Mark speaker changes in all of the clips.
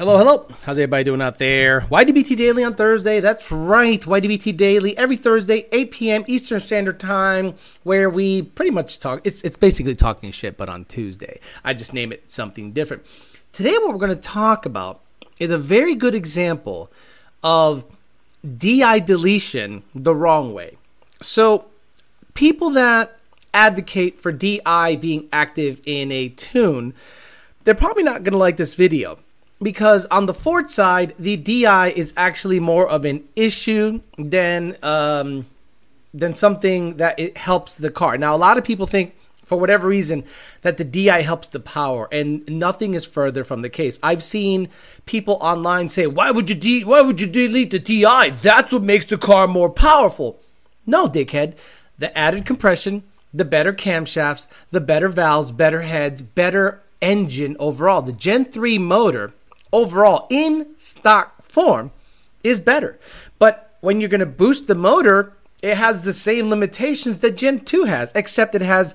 Speaker 1: Hello, hello. How's everybody doing out there? YDBT Daily on Thursday. That's right. YDBT Daily every Thursday, 8 p.m. Eastern Standard Time, where we pretty much talk. It's, it's basically talking shit, but on Tuesday. I just name it something different. Today, what we're going to talk about is a very good example of DI deletion the wrong way. So, people that advocate for DI being active in a tune, they're probably not going to like this video because on the Ford side, the DI is actually more of an issue than um, than something that it helps the car. Now, a lot of people think, for whatever reason, that the DI helps the power, and nothing is further from the case. I've seen people online say, "Why would you de- Why would you delete the DI? That's what makes the car more powerful." No, dickhead. The added compression, the better camshafts, the better valves, better heads, better engine overall. The Gen 3 motor overall in stock form is better. But when you're going to boost the motor, it has the same limitations that Gen 2 has, except it has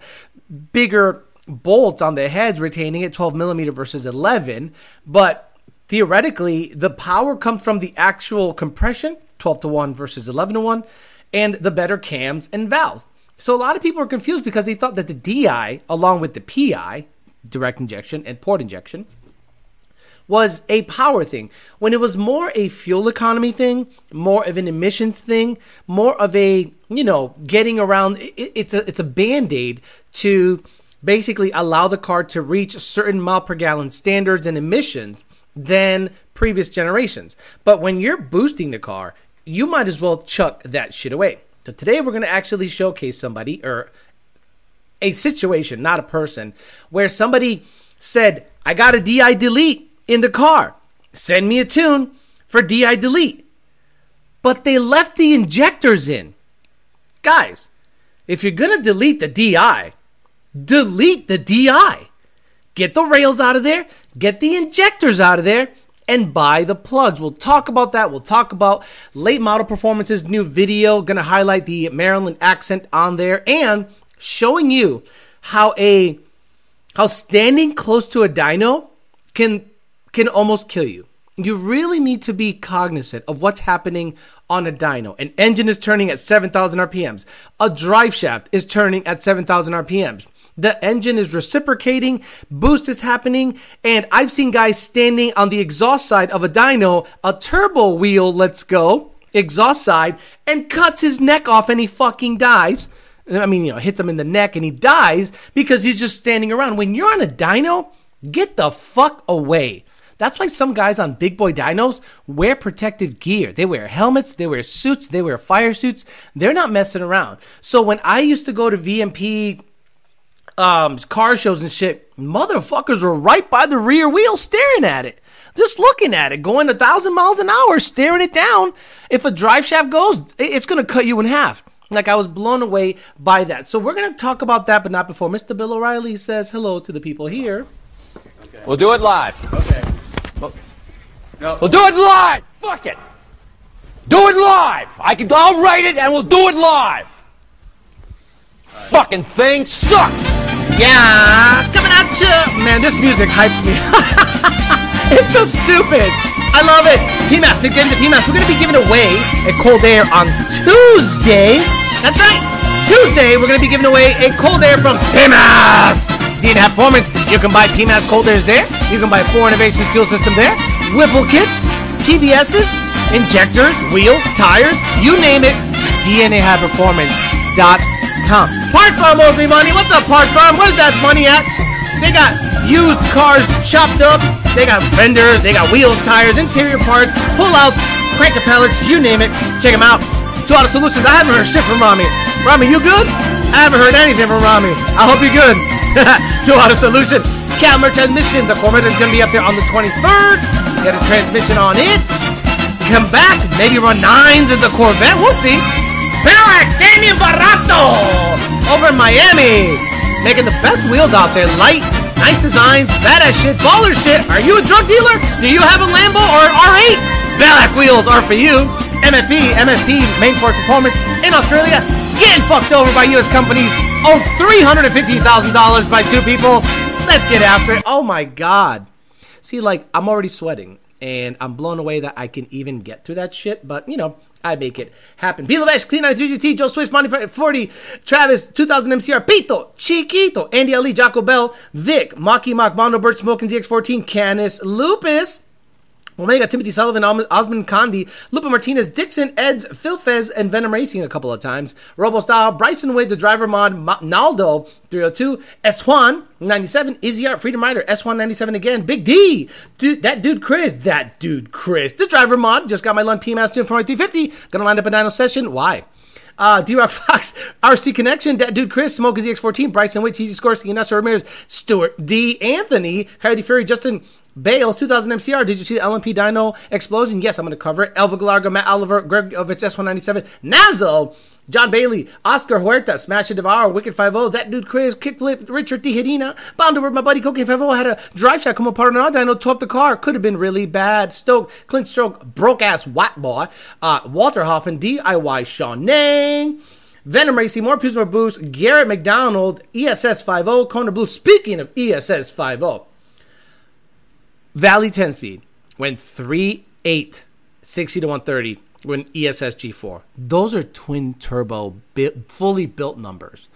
Speaker 1: bigger bolts on the heads retaining it 12 millimeter versus 11. But theoretically, the power comes from the actual compression 12 to 1 versus 11 to 1 and the better cams and valves. So a lot of people are confused because they thought that the DI, along with the PI, direct injection and port injection, was a power thing when it was more a fuel economy thing, more of an emissions thing, more of a, you know, getting around it, it's a it's a band-aid to basically allow the car to reach certain mile per gallon standards and emissions than previous generations. But when you're boosting the car, you might as well chuck that shit away. So today we're going to actually showcase somebody or a situation, not a person, where somebody said, "I got a DI delete in the car. Send me a tune for DI delete. But they left the injectors in. Guys, if you're going to delete the DI, delete the DI. Get the rails out of there, get the injectors out of there, and buy the plugs. We'll talk about that. We'll talk about late model performances, new video, going to highlight the Maryland accent on there and showing you how a how standing close to a dyno can can almost kill you. You really need to be cognizant of what's happening on a dyno. An engine is turning at 7,000 RPMs. A drive shaft is turning at 7,000 RPMs. The engine is reciprocating, boost is happening, and I've seen guys standing on the exhaust side of a dyno, a turbo wheel, let's go, exhaust side, and cuts his neck off and he fucking dies. I mean, you know, hits him in the neck and he dies because he's just standing around. When you're on a dyno, get the fuck away. That's why some guys on big boy dynos wear protective gear. They wear helmets, they wear suits, they wear fire suits. They're not messing around. So when I used to go to VMP um, car shows and shit, motherfuckers were right by the rear wheel staring at it. Just looking at it, going a thousand miles an hour, staring it down. If a drive shaft goes, it's going to cut you in half. Like I was blown away by that. So we're going to talk about that, but not before. Mr. Bill O'Reilly says hello to the people here.
Speaker 2: Okay. We'll do it live.
Speaker 3: Okay.
Speaker 2: No. We'll do it live. Fuck it. Do it live. I can. I'll write it, and we'll do it live. Right. Fucking thing sucks.
Speaker 1: Yeah, coming at you. Man, this music hypes me. it's so stupid. I love it. PMAS, get into PMAS. We're going to be giving away a cold air on Tuesday. That's right. Tuesday, we're going to be giving away a cold air from PMAS. D&F Performance. You can buy PMAS cold airs there. You can buy Fore Innovation Fuel System there. Whipple kits, TBSs, injectors, wheels, tires, you name it, DNAHighPerformance.com. Park Farm owes me money. What's up, Park Farm? Where's that money at? They got used cars chopped up. They got fenders. They got wheels, tires, interior parts, pull-outs, crank pellets, you name it. Check them out. Two Auto Solutions. I haven't heard shit from Rami. Rami, you good? I haven't heard anything from Rami. I hope you're good. Two Auto Solutions. Camera transmission. The Corvette is going to be up there on the 23rd. Get a transmission on it. Come back. Maybe run nines in the Corvette. We'll see. Barrack Damian Barato over in Miami. Making the best wheels out there. Light, nice designs, badass shit, baller shit. Are you a drug dealer? Do you have a Lambo or an R8? Barrack wheels are for you. MFP, MFP, Main Force Performance in Australia. Getting fucked over by U.S. companies. Oh, $315,000 by two people. Let's get after it. Oh my God. See, like I'm already sweating, and I'm blown away that I can even get through that shit. But you know, I make it happen. P. Levesh, Clean 93 GT, Joe Swiss, Monty 40, Travis, 2000 MCR, Pito, Chiquito, Andy Ali, Jocko Bell, Vic, Maki Mock, Mondo Bird, Smoking ZX14, Canis, Lupus, Omega, Timothy Sullivan, Osmond Condi, Lupa Martinez, Dixon, Eds, Phil Fez, and Venom Racing a couple of times. Robo Style, Bryson Wade, the driver mod, Naldo, 302, S1, 97, Easy Art, Freedom Rider, S1, 97 again. Big D, dude, that dude Chris, that dude Chris, the driver mod, just got my Lund PMAS doing for my 350. Gonna line up a Dino oh session. Why? Uh, D Rock Fox, RC Connection, that dude Chris, Smoke ZX14, Bryson Witt, TG Skorsky, Nessa Ramirez, Stuart D. Anthony, Coyote Fury, Justin Bales, 2000 MCR. Did you see the LMP Dyno explosion? Yes, I'm going to cover it. Elva Galarga, Matt Oliver, Greg of its S197, Nazo, John Bailey, Oscar Huerta, Smash and Devour, Wicked 5-0. That Dude Chris, Kickflip, Richard Tijerina, Bound over my buddy Cocaine 5 had a drive shot come apart on our Dyno, tore up the car. Could have been really bad. Stoke, Clint Stroke, broke ass white boy. Uh, Walter Hoffman, DIY Sean Nang. Venom Racing, more Pews, more Boost, Garrett McDonald, ESS 50, Kona Blue. Speaking of ESS 50, Valley 10 speed went 3 8, 60 to 130 when ESS G4. Those are twin turbo, fully built numbers.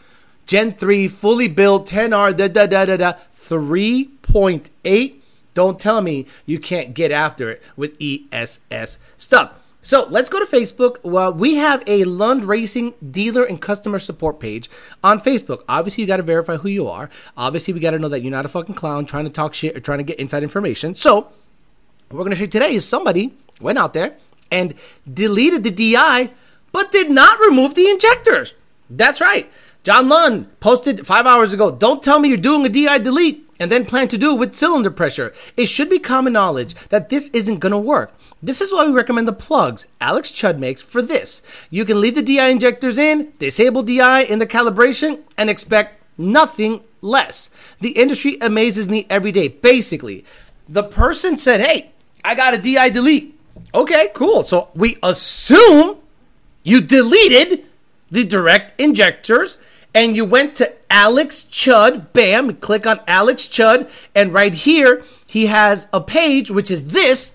Speaker 1: Gen 3, fully built, 10R, da da da da da, 3.8. Don't tell me you can't get after it with ESS stuff. So let's go to Facebook. Well, we have a Lund Racing dealer and customer support page on Facebook. Obviously, you got to verify who you are. Obviously, we got to know that you're not a fucking clown trying to talk shit or trying to get inside information. So, what we're going to show you today is somebody went out there and deleted the DI, but did not remove the injectors. That's right. John Lund posted five hours ago. Don't tell me you're doing a DI delete and then plan to do it with cylinder pressure. It should be common knowledge that this isn't going to work. This is why we recommend the plugs Alex Chud makes for this. You can leave the DI injectors in, disable DI in the calibration, and expect nothing less. The industry amazes me every day. Basically, the person said, Hey, I got a DI delete. Okay, cool. So we assume you deleted the direct injectors and you went to Alex Chud, bam, click on Alex Chud, and right here he has a page which is this,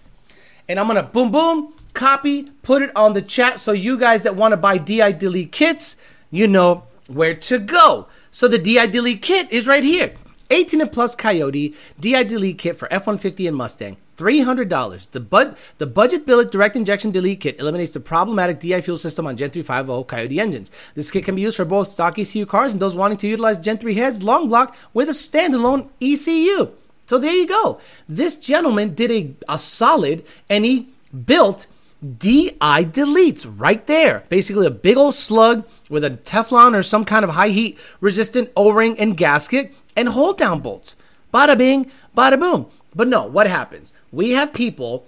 Speaker 1: and I'm gonna boom boom copy, put it on the chat so you guys that want to buy DI delete kits, you know where to go. So the DI delete kit is right here. 18 and plus Coyote DI delete kit for F150 and Mustang. $300. The, bud- the budget billet direct injection delete kit eliminates the problematic DI fuel system on Gen 350 Coyote engines. This kit can be used for both stock ECU cars and those wanting to utilize Gen 3 heads long block with a standalone ECU. So there you go. This gentleman did a, a solid and he built DI deletes right there. Basically, a big old slug with a Teflon or some kind of high heat resistant O ring and gasket and hold down bolts. Bada bing, bada boom. But no, what happens? We have people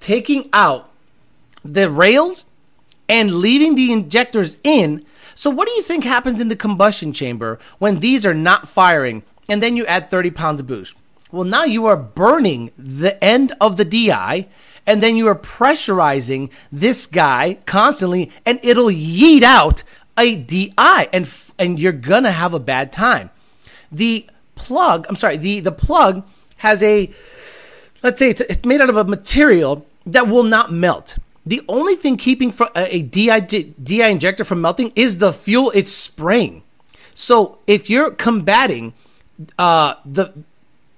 Speaker 1: taking out the rails and leaving the injectors in. So, what do you think happens in the combustion chamber when these are not firing and then you add 30 pounds of boost? Well, now you are burning the end of the DI and then you are pressurizing this guy constantly and it'll yeet out a DI and, and you're going to have a bad time. The plug, I'm sorry, the, the plug has a, let's say it's, it's made out of a material that will not melt. The only thing keeping a, DI, DI injector from melting is the fuel it's spraying. So if you're combating uh, the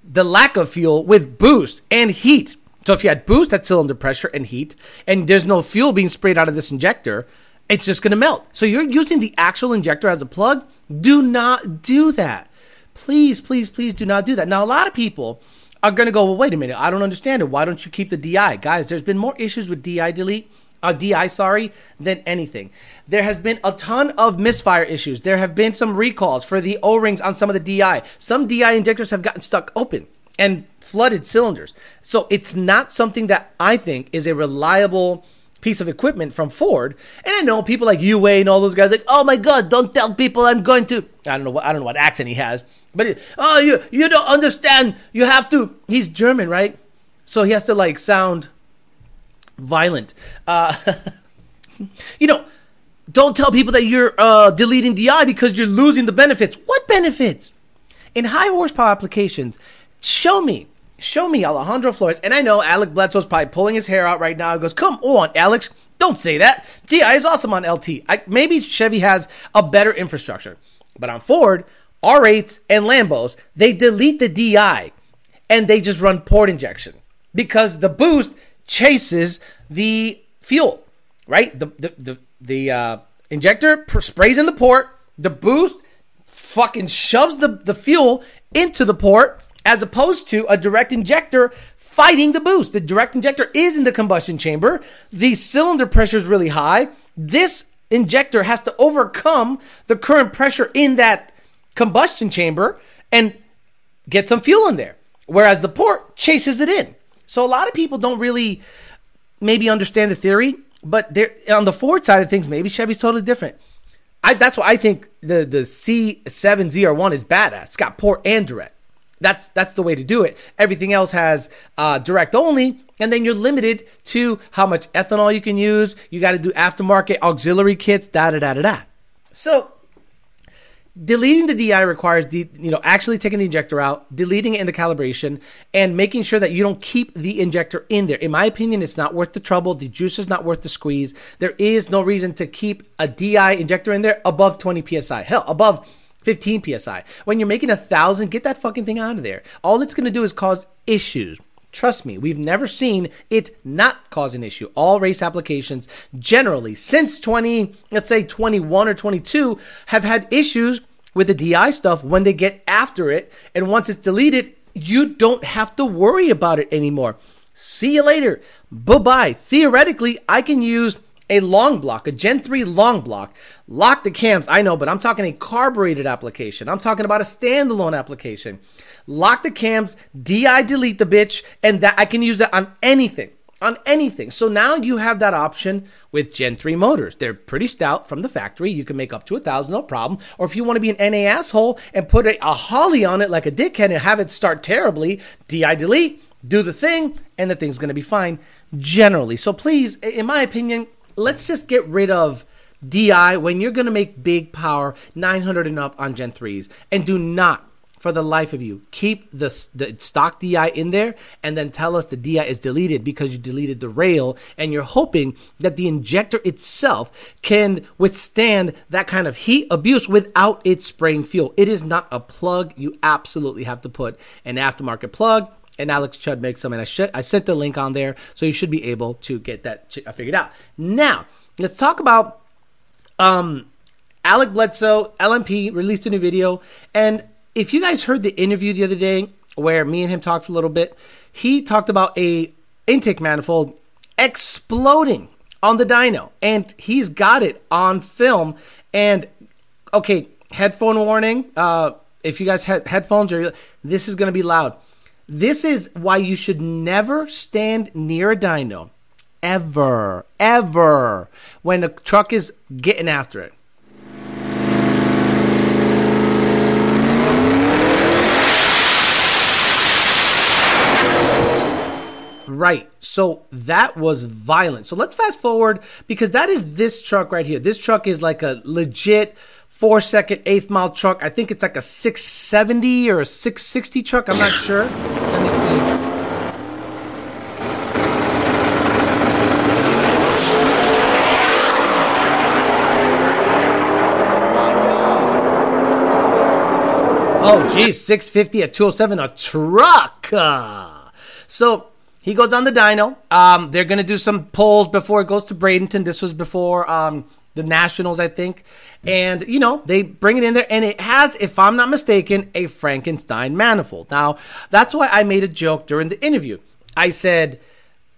Speaker 1: the lack of fuel with boost and heat, so if you had boost at cylinder pressure and heat, and there's no fuel being sprayed out of this injector, it's just going to melt. So you're using the actual injector as a plug. Do not do that. Please, please, please do not do that. Now, a lot of people are going to go, well, wait a minute, I don't understand it. Why don't you keep the DI? Guys, there's been more issues with DI delete, uh, DI, sorry, than anything. There has been a ton of misfire issues. There have been some recalls for the O rings on some of the DI. Some DI injectors have gotten stuck open and flooded cylinders. So it's not something that I think is a reliable piece of equipment from Ford. And I know people like Yue and all those guys like, oh my god, don't tell people I'm going to. I don't know what I don't know what accent he has, but oh you you don't understand. You have to. He's German, right? So he has to like sound violent. Uh, you know, don't tell people that you're uh, deleting DI because you're losing the benefits. What benefits? In high horsepower applications, show me Show me Alejandro Flores. And I know Alec Bledsoe's probably pulling his hair out right now. He goes, Come on, Alex. Don't say that. DI is awesome on LT. I, maybe Chevy has a better infrastructure. But on Ford, R8s and Lambos, they delete the DI and they just run port injection because the boost chases the fuel, right? The the the, the uh, injector sprays in the port, the boost fucking shoves the, the fuel into the port as opposed to a direct injector fighting the boost. The direct injector is in the combustion chamber. The cylinder pressure is really high. This injector has to overcome the current pressure in that combustion chamber and get some fuel in there. Whereas the port chases it in. So a lot of people don't really maybe understand the theory, but on the Ford side of things, maybe Chevy's totally different. I, that's why I think the the C7ZR1 is badass. It's got port and direct. That's that's the way to do it. Everything else has uh, direct only, and then you're limited to how much ethanol you can use. You got to do aftermarket auxiliary kits. Da da da da da. So deleting the DI requires the you know actually taking the injector out, deleting it in the calibration, and making sure that you don't keep the injector in there. In my opinion, it's not worth the trouble. The juice is not worth the squeeze. There is no reason to keep a DI injector in there above 20 psi. Hell, above 15 psi. When you're making a thousand, get that fucking thing out of there. All it's going to do is cause issues. Trust me, we've never seen it not cause an issue. All race applications generally since 20, let's say 21 or 22 have had issues with the DI stuff when they get after it. And once it's deleted, you don't have to worry about it anymore. See you later. Bye bye. Theoretically, I can use a long block, a Gen 3 long block, lock the cams. I know, but I'm talking a carbureted application. I'm talking about a standalone application lock the cams, DI delete the bitch, and that I can use that on anything. On anything. So now you have that option with Gen 3 motors. They're pretty stout from the factory. You can make up to a thousand, no problem. Or if you want to be an NA asshole and put a, a Holley on it like a dickhead and have it start terribly, DI delete, do the thing, and the thing's going to be fine generally. So please, in my opinion, let's just get rid of DI when you're going to make big power 900 and up on Gen 3s and do not for the life of you. Keep the, the stock DI in there and then tell us the DI is deleted because you deleted the rail and you're hoping that the injector itself can withstand that kind of heat abuse without it spraying fuel. It is not a plug. You absolutely have to put an aftermarket plug and Alex Chud makes them, and I, sh- I sent the link on there, so you should be able to get that uh, figured out. Now, let's talk about um, Alec Bledsoe, LMP, released a new video, and if you guys heard the interview the other day where me and him talked a little bit, he talked about a intake manifold exploding on the dyno, and he's got it on film. And okay, headphone warning. Uh, if you guys had headphones, or this is going to be loud. This is why you should never stand near a dyno, ever, ever, when a truck is getting after it. Right. So that was violent. So let's fast forward because that is this truck right here. This truck is like a legit four second, eighth mile truck. I think it's like a 670 or a 660 truck. I'm not sure. Let me see. Oh, geez, 650 at 207, a truck. So he goes on the dyno. Um, they're going to do some polls before it goes to Bradenton. This was before um, the Nationals, I think. And, you know, they bring it in there, and it has, if I'm not mistaken, a Frankenstein manifold. Now, that's why I made a joke during the interview. I said,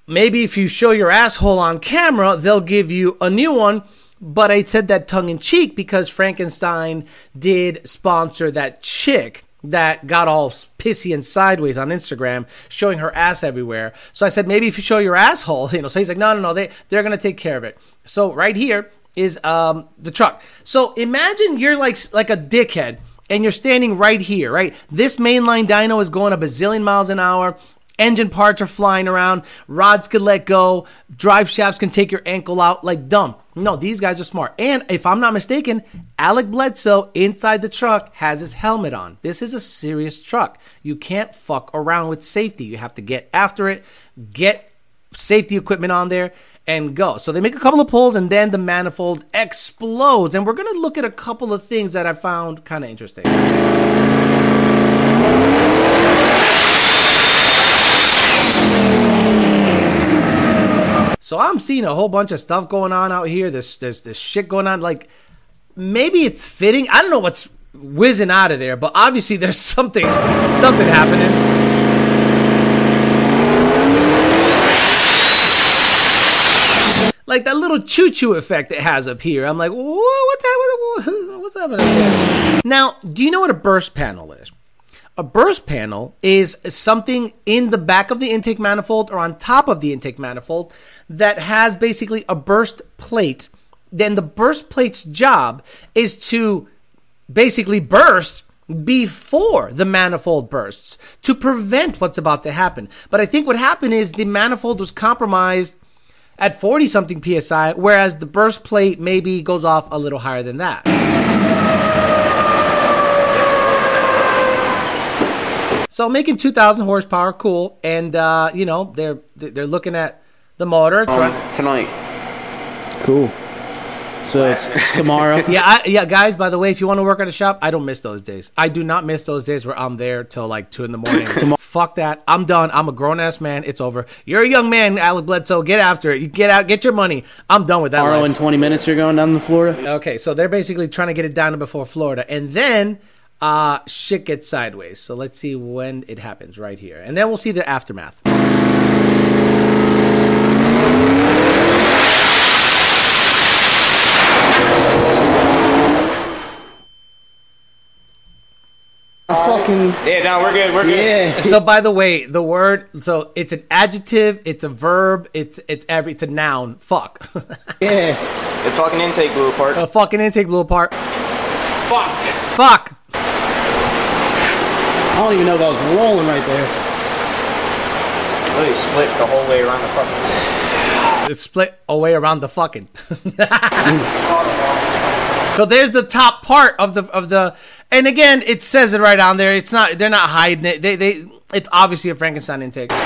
Speaker 1: maybe if you show your asshole on camera, they'll give you a new one. But I said that tongue in cheek because Frankenstein did sponsor that chick that got all pissy and sideways on Instagram, showing her ass everywhere. So I said, maybe if you show your asshole, you know. So he's like, no, no, no, they they're gonna take care of it. So right here is um the truck. So imagine you're like like a dickhead and you're standing right here, right? This mainline dyno is going a bazillion miles an hour. Engine parts are flying around. Rods could let go. Drive shafts can take your ankle out like dumb. No, these guys are smart. And if I'm not mistaken, Alec Bledsoe inside the truck has his helmet on. This is a serious truck. You can't fuck around with safety. You have to get after it, get safety equipment on there, and go. So they make a couple of pulls, and then the manifold explodes. And we're going to look at a couple of things that I found kind of interesting. So I'm seeing a whole bunch of stuff going on out here. There's there's this shit going on. Like maybe it's fitting. I don't know what's whizzing out of there, but obviously there's something something happening. Like that little choo choo effect it has up here. I'm like, Whoa, what's happening? What's happening? Now, do you know what a burst panel is? A burst panel is something in the back of the intake manifold or on top of the intake manifold that has basically a burst plate. Then the burst plate's job is to basically burst before the manifold bursts to prevent what's about to happen. But I think what happened is the manifold was compromised at 40 something psi, whereas the burst plate maybe goes off a little higher than that. So making 2,000 horsepower, cool, and uh, you know they're they're looking at the motor. It's run-
Speaker 3: tonight.
Speaker 4: Cool. So it's tomorrow.
Speaker 1: yeah, I, yeah, guys. By the way, if you want to work at a shop, I don't miss those days. I do not miss those days where I'm there till like two in the morning. Fuck that. I'm done. I'm a grown ass man. It's over. You're a young man, Alec Bledsoe. Get after it. You get out. Get your money. I'm done with that.
Speaker 4: Tomorrow in 20 minutes, you're going down to Florida.
Speaker 1: Okay, so they're basically trying to get it down to before Florida, and then uh shit gets sideways. So let's see when it happens right here, and then we'll see the aftermath.
Speaker 4: Fucking
Speaker 3: Yeah, no, we're good. We're good.
Speaker 4: yeah.
Speaker 1: So by the way, the word so it's an adjective, it's a verb, it's it's every it's a noun. Fuck.
Speaker 4: Yeah.
Speaker 3: The fucking intake blew apart.
Speaker 1: the fucking intake blew apart.
Speaker 3: Fuck.
Speaker 1: Fuck.
Speaker 4: I don't even know if I was rolling right there.
Speaker 3: Literally split the whole way around the fucking.
Speaker 1: It split away around the fucking. so there's the top part of the of the and again it says it right on there. It's not they're not hiding it. They they it's obviously a Frankenstein intake. The-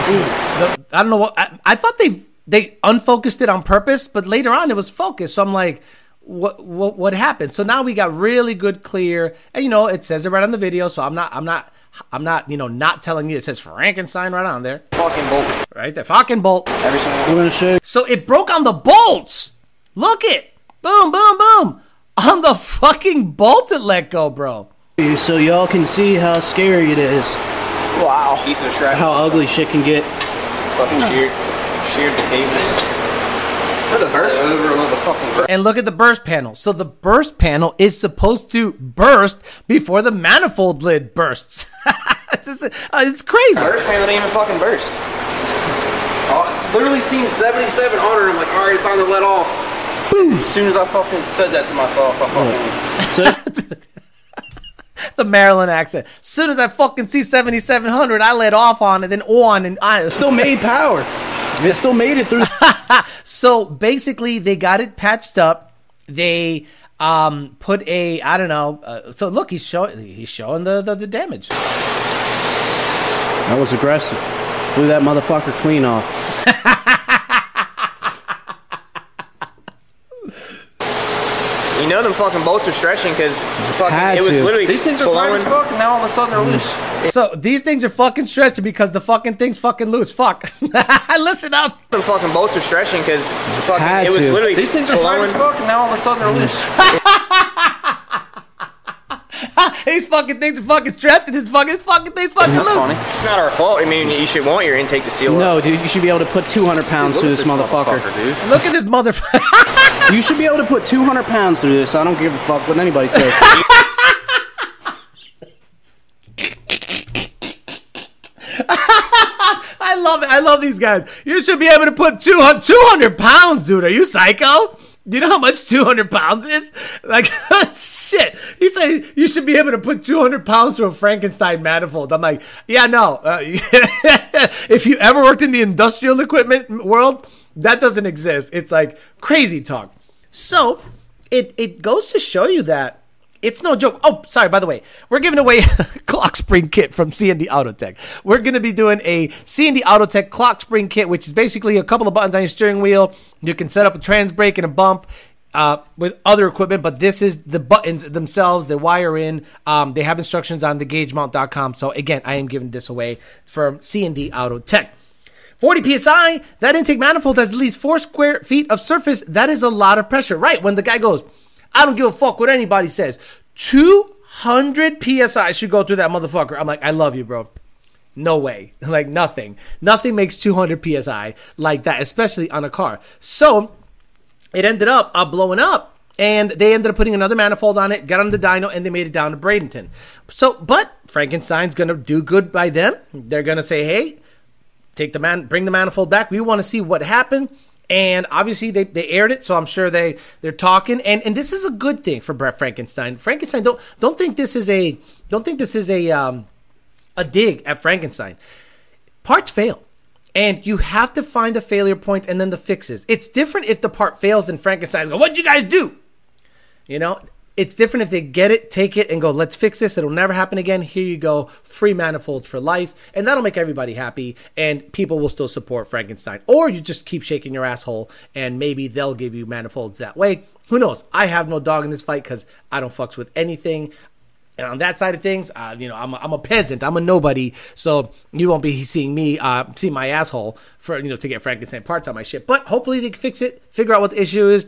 Speaker 1: the- I don't know what I, I thought they they unfocused it on purpose, but later on it was focused. So I'm like, what what what happened? So now we got really good clear, and you know it says it right on the video. So I'm not I'm not I'm not you know not telling you it says Frankenstein right on there,
Speaker 3: Fucking bolt.
Speaker 1: right there, fucking bolt.
Speaker 3: Every single
Speaker 4: I'm
Speaker 3: one.
Speaker 1: So it broke on the bolts. Look it. Boom, boom, boom. On the fucking bolt it let go, bro.
Speaker 4: so y'all can see how scary it is,
Speaker 3: Wow. Decent strap.
Speaker 4: how ugly shit can get.
Speaker 3: fucking sheared. Sheared the pavement. For the burst? Over a fucking burst.
Speaker 1: And look at the burst panel. So the burst panel is supposed to burst before the manifold lid bursts. it's, just- uh, it's crazy.
Speaker 3: Burst panel didn't even fucking burst. Oh, it's literally seen 77 on her. I'm like, alright, it's on the let off. Boom. As soon as I fucking said that to myself, I fucking.
Speaker 4: So
Speaker 1: The Maryland accent. As soon as I fucking see 7700, I let off on it, then on, and I
Speaker 4: still made power. It still made it through.
Speaker 1: So basically, they got it patched up. They um put a I don't know. Uh, so look, he's showing he's showing the, the the damage.
Speaker 4: That was aggressive. Blew that motherfucker clean off.
Speaker 3: You know them fucking bolts are stretching because it was
Speaker 4: to.
Speaker 3: literally
Speaker 5: These things are tight as
Speaker 3: blowing.
Speaker 5: fuck, and now all of a sudden they're loose. Mm.
Speaker 1: So these things are fucking stretching because the fucking thing's fucking loose. Fuck. Listen up.
Speaker 3: Them fucking bolts are stretching because it was
Speaker 4: to.
Speaker 3: literally
Speaker 5: These things are tight
Speaker 3: blowing.
Speaker 5: as fuck, and now all of a sudden they're loose.
Speaker 1: These fucking things are fucking stretched and it's fucking fucking things fucking
Speaker 5: That's
Speaker 1: loose.
Speaker 5: funny.
Speaker 3: It's not our fault. I mean, you should want your intake to seal up.
Speaker 4: No, dude, you should be able to put 200 pounds
Speaker 3: Look
Speaker 4: through
Speaker 3: at
Speaker 4: this motherfucker.
Speaker 3: dude.
Speaker 1: Look at this motherfucker.
Speaker 4: You should be able to put 200 pounds through this. I don't give a fuck what anybody says.
Speaker 1: I love it. I love these guys. You should be able to put 200, 200 pounds, dude. Are you psycho? You know how much 200 pounds is? Like, shit. He said you should be able to put 200 pounds through a Frankenstein manifold. I'm like, yeah, no. Uh, if you ever worked in the industrial equipment world, that doesn't exist. It's like crazy talk. So it it goes to show you that it's no joke. Oh, sorry. By the way, we're giving away a clock spring kit from CND Autotech. We're going to be doing a CND Autotech clock spring kit, which is basically a couple of buttons on your steering wheel. You can set up a trans brake and a bump. Uh, with other equipment, but this is the buttons themselves. They wire in. Um, they have instructions on thegagemount.com. So again, I am giving this away from CND Auto Tech. 40 psi. That intake manifold has at least four square feet of surface. That is a lot of pressure, right? When the guy goes, I don't give a fuck what anybody says. 200 psi should go through that motherfucker. I'm like, I love you, bro. No way. Like nothing. Nothing makes 200 psi like that, especially on a car. So it ended up uh, blowing up. And they ended up putting another manifold on it, got on the dyno, and they made it down to Bradenton. So, but Frankenstein's gonna do good by them. They're gonna say, "Hey, take the man, bring the manifold back. We want to see what happened." And obviously, they, they aired it, so I'm sure they they're talking. And and this is a good thing for Brett Frankenstein. Frankenstein, don't don't think this is a don't think this is a um a dig at Frankenstein. Parts fail. And you have to find the failure points and then the fixes. It's different if the part fails and Frankenstein go, What'd you guys do? You know, it's different if they get it, take it, and go, let's fix this. It'll never happen again. Here you go. Free manifolds for life. And that'll make everybody happy. And people will still support Frankenstein. Or you just keep shaking your asshole and maybe they'll give you manifolds that way. Who knows? I have no dog in this fight because I don't fucks with anything. And on that side of things, uh, you know, I'm a, I'm a peasant. I'm a nobody. So you won't be seeing me uh, see my asshole for you know to get Frankenstein parts on my shit. But hopefully they can fix it, figure out what the issue is.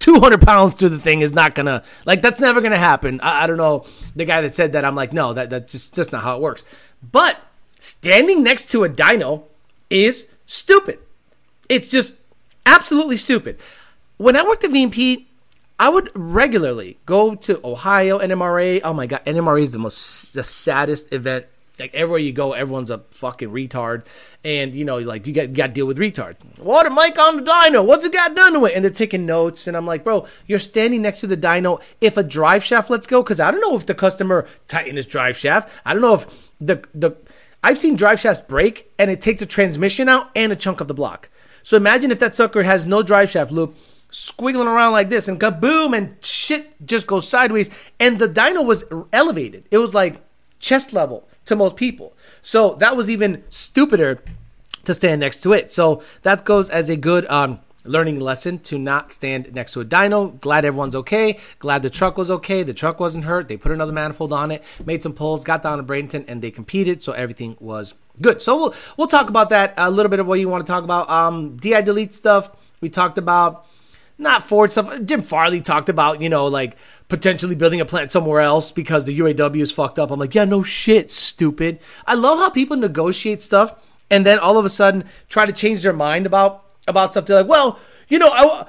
Speaker 1: 200 pounds to the thing is not gonna like that's never gonna happen. I, I don't know the guy that said that. I'm like, no, that that's just just not how it works. But standing next to a dyno is stupid. It's just absolutely stupid. When I worked at VMP, I would regularly go to Ohio NMRA. Oh my god, NMRA is the most the saddest event. Like everywhere you go, everyone's a fucking retard, and you know, like you got, got to deal with retards. What a mic on the dyno? What's it got done to it? And they're taking notes, and I'm like, bro, you're standing next to the dyno. If a drive shaft lets go, because I don't know if the customer tightened his drive shaft. I don't know if the the I've seen drive shafts break, and it takes a transmission out and a chunk of the block. So imagine if that sucker has no drive shaft loop squiggling around like this and kaboom and shit just goes sideways and the dyno was elevated it was like chest level to most people. So that was even stupider to stand next to it. So that goes as a good um, learning lesson to not stand next to a dyno glad everyone's okay. Glad the truck was okay. The truck wasn't hurt. They put another manifold on it made some pulls got down to bradenton and they competed so everything was good. So we'll, we'll talk about that a little bit of what you want to talk about. Um, di delete stuff. We talked about not Ford stuff. Jim Farley talked about, you know, like potentially building a plant somewhere else because the UAW is fucked up. I'm like, yeah, no shit, stupid. I love how people negotiate stuff and then all of a sudden try to change their mind about about stuff. They're like, well, you know, I,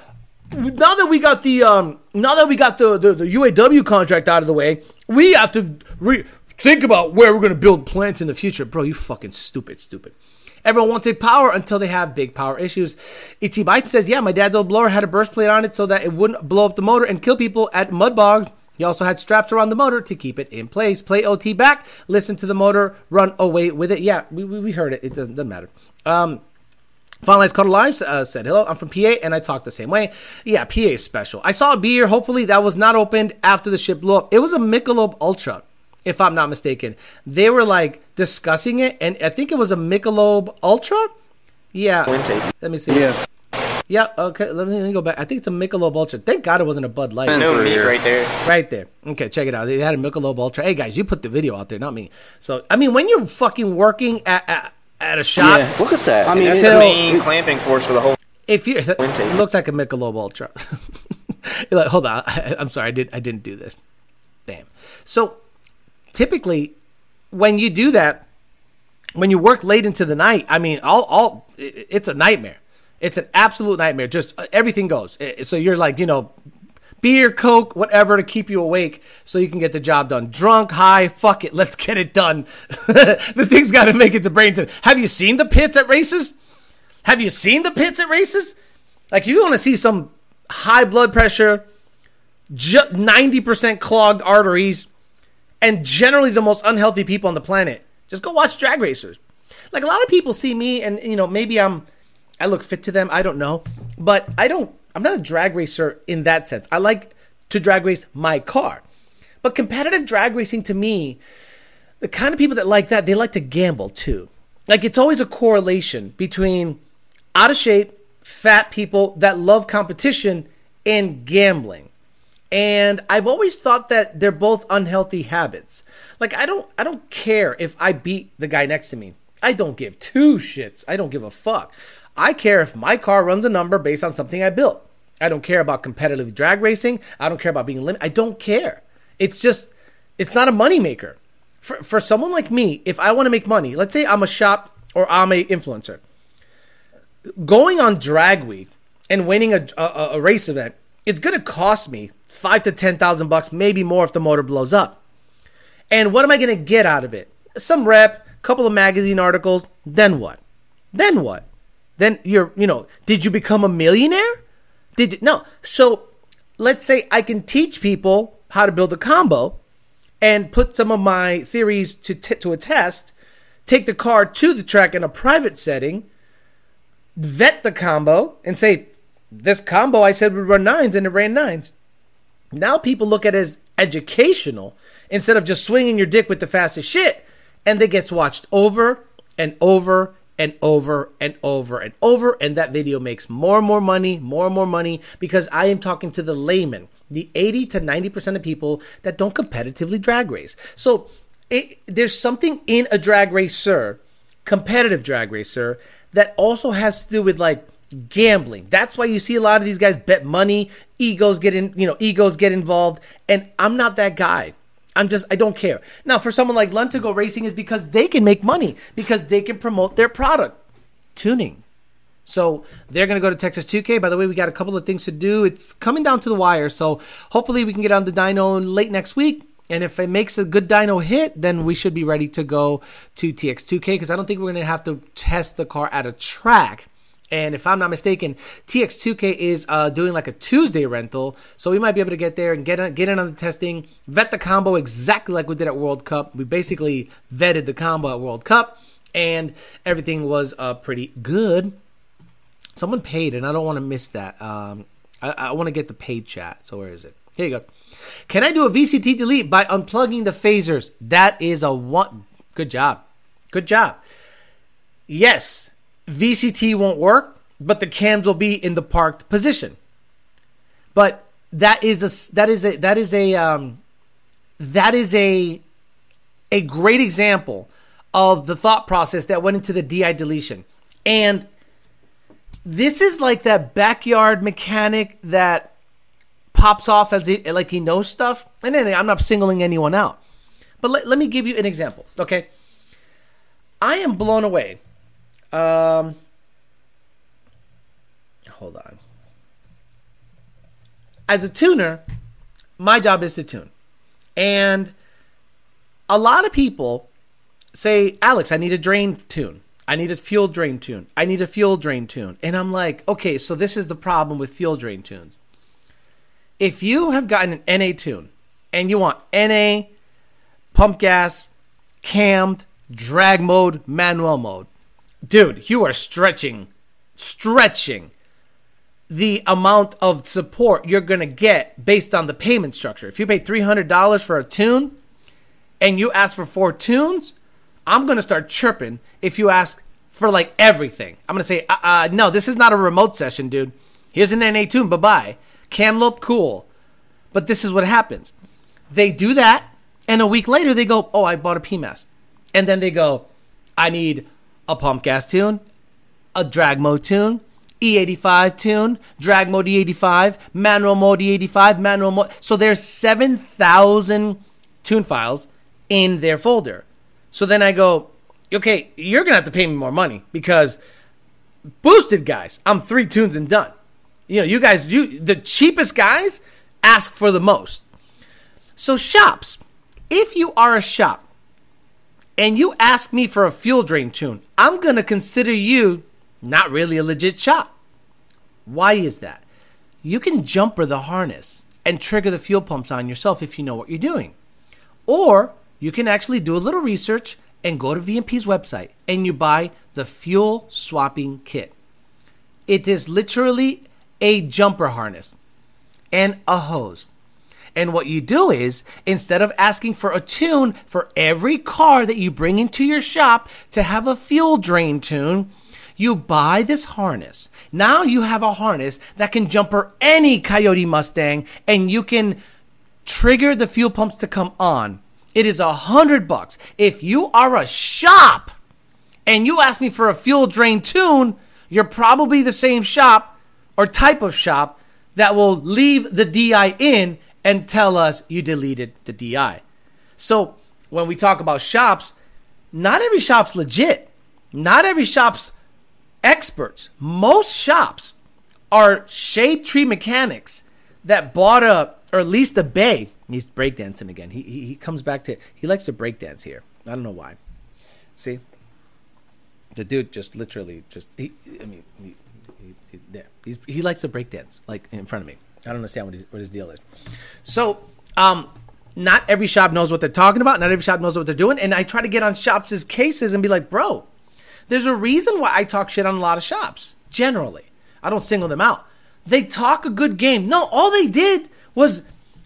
Speaker 1: now that we got the um, now that we got the, the, the UAW contract out of the way, we have to re- think about where we're going to build plants in the future, bro. You fucking stupid, stupid. Everyone wants big power until they have big power issues. Itchy Bite says, yeah, my dad's old blower had a burst plate on it so that it wouldn't blow up the motor and kill people at Mudbog. He also had straps around the motor to keep it in place. Play OT back, listen to the motor, run away with it. Yeah, we, we, we heard it. It doesn't, doesn't matter. Um, Finalized Cuddle Lives uh, said, Hello, I'm from PA and I talk the same way. Yeah, PA is special. I saw a beer, hopefully, that was not opened after the ship blew up. It was a Michelob Ultra if I'm not mistaken. They were like discussing it, and I think it was a Michelob Ultra. Yeah. Let me see.
Speaker 4: Yeah.
Speaker 1: Yeah. Okay. Let me, let me go back. I think it's a Michelob Ultra. Thank God it wasn't a Bud Light.
Speaker 3: No meat right there.
Speaker 1: Right there. Okay, check it out. They had a Michelob Ultra. Hey guys, you put the video out there, not me. So I mean, when you're fucking working at at, at a shop,
Speaker 4: Yeah.
Speaker 3: Look at that.
Speaker 4: I mean,
Speaker 3: that's
Speaker 1: until-
Speaker 3: the main clamping force for the whole.
Speaker 1: if you it looks like a Michelob Ultra. You're like, hold on, I'm sorry, I did I didn't do this. Damn. So typically, when you do that, when you work late into the night, I mean, all all it's a nightmare. It's an absolute nightmare. Just uh, everything goes. So you're like, you know, beer, coke, whatever to keep you awake so you can get the job done. Drunk, high, fuck it, let's get it done. the thing's got to make it to Bradenton. Have you seen the pits at races? Have you seen the pits at races? Like you want to see some high blood pressure, ju- 90% clogged arteries, and generally the most unhealthy people on the planet. Just go watch drag racers. Like a lot of people see me and you know, maybe I'm I look fit to them. I don't know, but I don't. I'm not a drag racer in that sense. I like to drag race my car, but competitive drag racing to me, the kind of people that like that, they like to gamble too. Like it's always a correlation between out of shape, fat people that love competition and gambling. And I've always thought that they're both unhealthy habits. Like I don't I don't care if I beat the guy next to me. I don't give two shits. I don't give a fuck. I care if my car runs a number based on something I built. I don't care about competitive drag racing. I don't care about being limited. I don't care. It's just it's not a moneymaker. For for someone like me, if I want to make money, let's say I'm a shop or I'm a influencer. Going on drag week and winning a, a, a race event, it's gonna cost me five to ten thousand bucks, maybe more if the motor blows up. And what am I going to get out of it? Some rep, couple of magazine articles. Then what? Then what? Then you're, you know, did you become a millionaire? Did you, no? So let's say I can teach people how to build a combo and put some of my theories to t- to a test. Take the car to the track in a private setting, vet the combo, and say, "This combo I said would run nines, and it ran nines. Now people look at it as educational instead of just swinging your dick with the fastest shit. And it gets watched over and over and over and over and over. And that video makes more and more money, more and more money because I am talking to the layman, the 80 to 90% of people that don't competitively drag race. So it, there's something in a drag racer, competitive drag racer, that also has to do with like gambling. That's why you see a lot of these guys bet money, egos get in, you know, egos get involved, and I'm not that guy. I'm just I don't care. Now, for someone like Luntigo Racing is because they can make money because they can promote their product. Tuning. So they're going to go to Texas 2K. By the way, we got a couple of things to do. It's coming down to the wire. So hopefully we can get on the dyno late next week. And if it makes a good dyno hit, then we should be ready to go to TX2K because I don't think we're going to have to test the car at a track and if I'm not mistaken, TX2K is uh, doing like a Tuesday rental, so we might be able to get there and get in, get in on the testing, vet the combo exactly like we did at World Cup. We basically vetted the combo at World Cup, and everything was uh, pretty good. Someone paid, and I don't want to miss that. Um, I, I want to get the paid chat. So where is it? Here you go. Can I do a VCT delete by unplugging the phasers? That is a one. Good job. Good job. Yes, VCT won't work, but the cams will be in the parked position. But that is a that is a that is a um, that is a a great example of the thought process that went into the DI deletion. And this is like that backyard mechanic that pops off as he, like he knows stuff. And then I'm not singling anyone out. But let, let me give you an example, okay? I am blown away um, hold on. As a tuner, my job is to tune. And a lot of people say, Alex, I need a drain tune. I need a fuel drain tune. I need a fuel drain tune. And I'm like, okay, so this is the problem with fuel drain tunes. If you have gotten an NA tune and you want NA, pump gas, cammed, drag mode, manual mode, dude, you are stretching, stretching the amount of support you're going to get based on the payment structure. If you pay $300 for a tune and you ask for four tunes, I'm going to start chirping if you ask for like everything. I'm going to say, uh, uh, no, this is not a remote session, dude. Here's an NA tune. Bye bye. Camlope, cool. But this is what happens. They do that, and a week later they go, oh, I bought a PMAS. And then they go, I need a pump gas tune, a drag mode tune, E85 tune, drag mode E85, manual mode E85, manual mode. So there's 7,000 tune files in their folder. So then I go, okay, you're going to have to pay me more money because boosted guys, I'm three tunes and done. You know, you guys, you the cheapest guys ask for the most. So shops, if you are a shop and you ask me for a fuel drain tune, I'm going to consider you not really a legit shop. Why is that? You can jumper the harness and trigger the fuel pumps on yourself if you know what you're doing. Or you can actually do a little research and go to VMP's website and you buy the fuel swapping kit. It is literally a jumper harness and a hose. And what you do is, instead of asking for a tune for every car that you bring into your shop to have a fuel drain tune, you buy this harness. Now you have a harness that can jumper any Coyote Mustang and you can trigger the fuel pumps to come on. It is a hundred bucks. If you are a shop and you ask me for a fuel drain tune, you're probably the same shop or type of shop that will leave the DI in and tell us you deleted the DI. So when we talk about shops, not every shop's legit. Not every shop's experts. Most shops are shade tree mechanics that bought a or least a bay. He's breakdancing again. He, he he comes back to he likes to breakdance here. I don't know why. See, the dude just literally just he. I mean, he, he, he, there. He's, he likes to breakdance like in front of me. I don't understand what his, what his deal is. So, um, not every shop knows what they're talking about. Not every shop knows what they're doing. And I try to get on shops' cases and be like, bro, there's a reason why I talk shit on a lot of shops. Generally, I don't single them out. They talk a good game. No, all they did was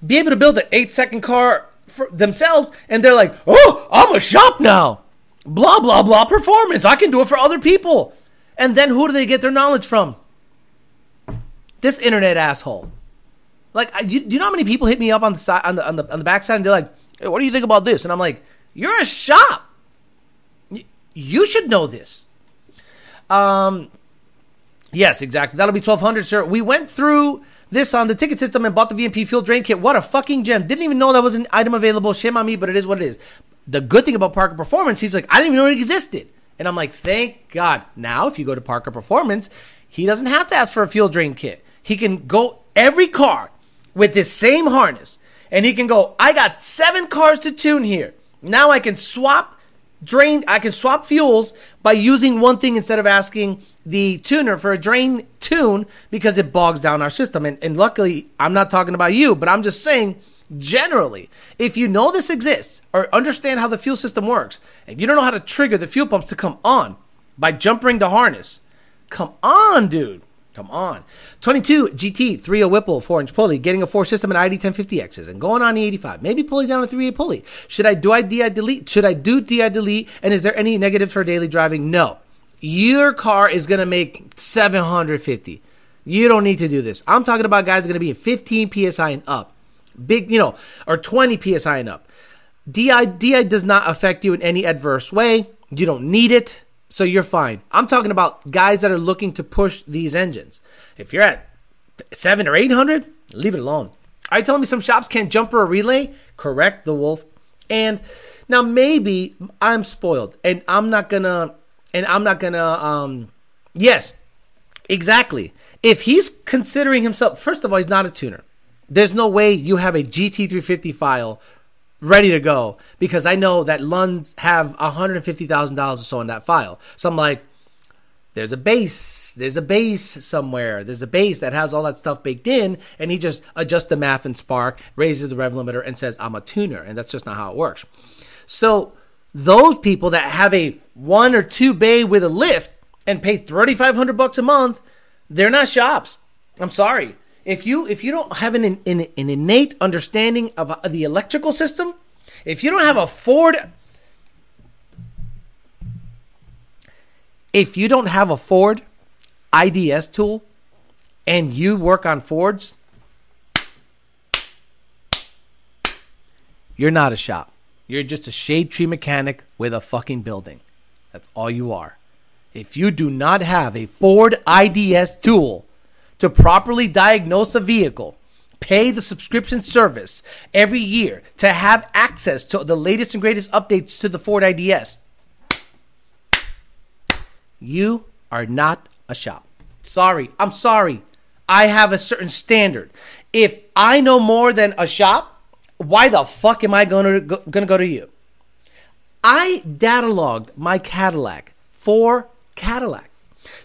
Speaker 1: be able to build an eight second car for themselves, and they're like, "Oh, I'm a shop now." Blah blah blah performance. I can do it for other people. And then who do they get their knowledge from? This internet asshole. Like, I- you, do you know how many people hit me up on the side, on the on the on the backside, and they're like, hey, "What do you think about this?" And I'm like, "You're a shop. Y- You should know this." Um, Yes, exactly. That'll be twelve hundred, sir. We went through this on the ticket system and bought the VMP fuel drain kit. What a fucking gem! Didn't even know that was an item available. Shame on me, but it is what it is. The good thing about Parker Performance, he's like, I didn't even know it existed, and I'm like, thank God. Now, if you go to Parker Performance, he doesn't have to ask for a fuel drain kit. He can go every car with this same harness, and he can go. I got seven cars to tune here. Now I can swap drain I can swap fuels by using one thing instead of asking the tuner for a drain tune because it bogs down our system. And, and luckily, I'm not talking about you, but I'm just saying generally, if you know this exists or understand how the fuel system works, and you don't know how to trigger the fuel pumps to come on by jumpering the harness, come on, dude. Come on. 22 GT 30 Whipple 4 inch pulley, getting a 4 system and ID 1050Xs and going on the 85. Maybe pulling down a 3A pulley. Should I do I DI delete? Should I do DI delete? And is there any negative for daily driving? No. Your car is going to make 750. You don't need to do this. I'm talking about guys going to be at 15 PSI and up. Big, you know, or 20 PSI and up. DI, DI does not affect you in any adverse way. You don't need it, so you're fine. I'm talking about guys that are looking to push these engines. If you're at seven or eight hundred, leave it alone. Are you telling me some shops can't jumper a relay? Correct, the wolf. And now maybe I'm spoiled, and I'm not gonna, and I'm not gonna. Um, yes, exactly. If he's considering himself, first of all, he's not a tuner. There's no way you have a GT350 file ready to go because I know that Lunds have $150,000 or so in that file. So I'm like, there's a base, there's a base somewhere, there's a base that has all that stuff baked in, and he just adjusts the math in Spark, raises the rev limiter, and says, I'm a tuner. And that's just not how it works. So those people that have a one or two bay with a lift and pay 3500 bucks a month, they're not shops. I'm sorry. If you if you don't have an, an, an innate understanding of uh, the electrical system, if you don't have a Ford if you don't have a Ford IDS tool and you work on Fords, you're not a shop. You're just a shade tree mechanic with a fucking building. That's all you are. If you do not have a Ford IDS tool to properly diagnose a vehicle, pay the subscription service every year to have access to the latest and greatest updates to the Ford IDS, you are not a shop. Sorry. I'm sorry. I have a certain standard. If I know more than a shop, why the fuck am I going to go, going to go to you? I data logged my Cadillac for Cadillac.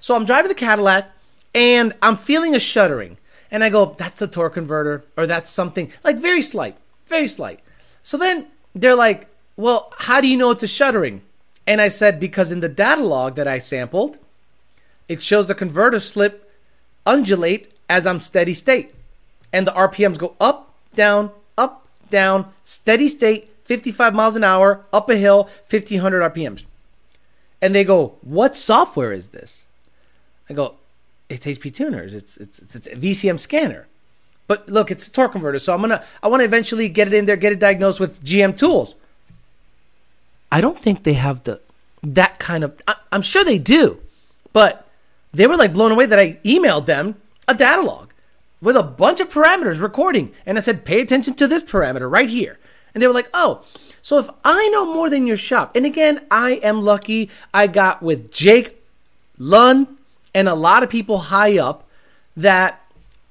Speaker 1: So I'm driving the Cadillac and I'm feeling a shuddering. And I go, that's the torque converter, or that's something like very slight, very slight. So then they're like, well, how do you know it's a shuddering? And I said, because in the data log that I sampled, it shows the converter slip undulate as I'm steady state. And the RPMs go up, down, up, down, steady state, 55 miles an hour, up a hill, 1500 RPMs. And they go, What software is this? I go, It's HP Tuners. It's, it's, it's, it's a VCM scanner. But look, it's a torque converter. So I'm to, I want to eventually get it in there, get it diagnosed with GM tools. I don't think they have the, that kind of, I, I'm sure they do, but they were like blown away that I emailed them a data log with a bunch of parameters recording. And I said, pay attention to this parameter right here. And they were like, oh, so if I know more than your shop, and again, I am lucky I got with Jake Lund and a lot of people high up that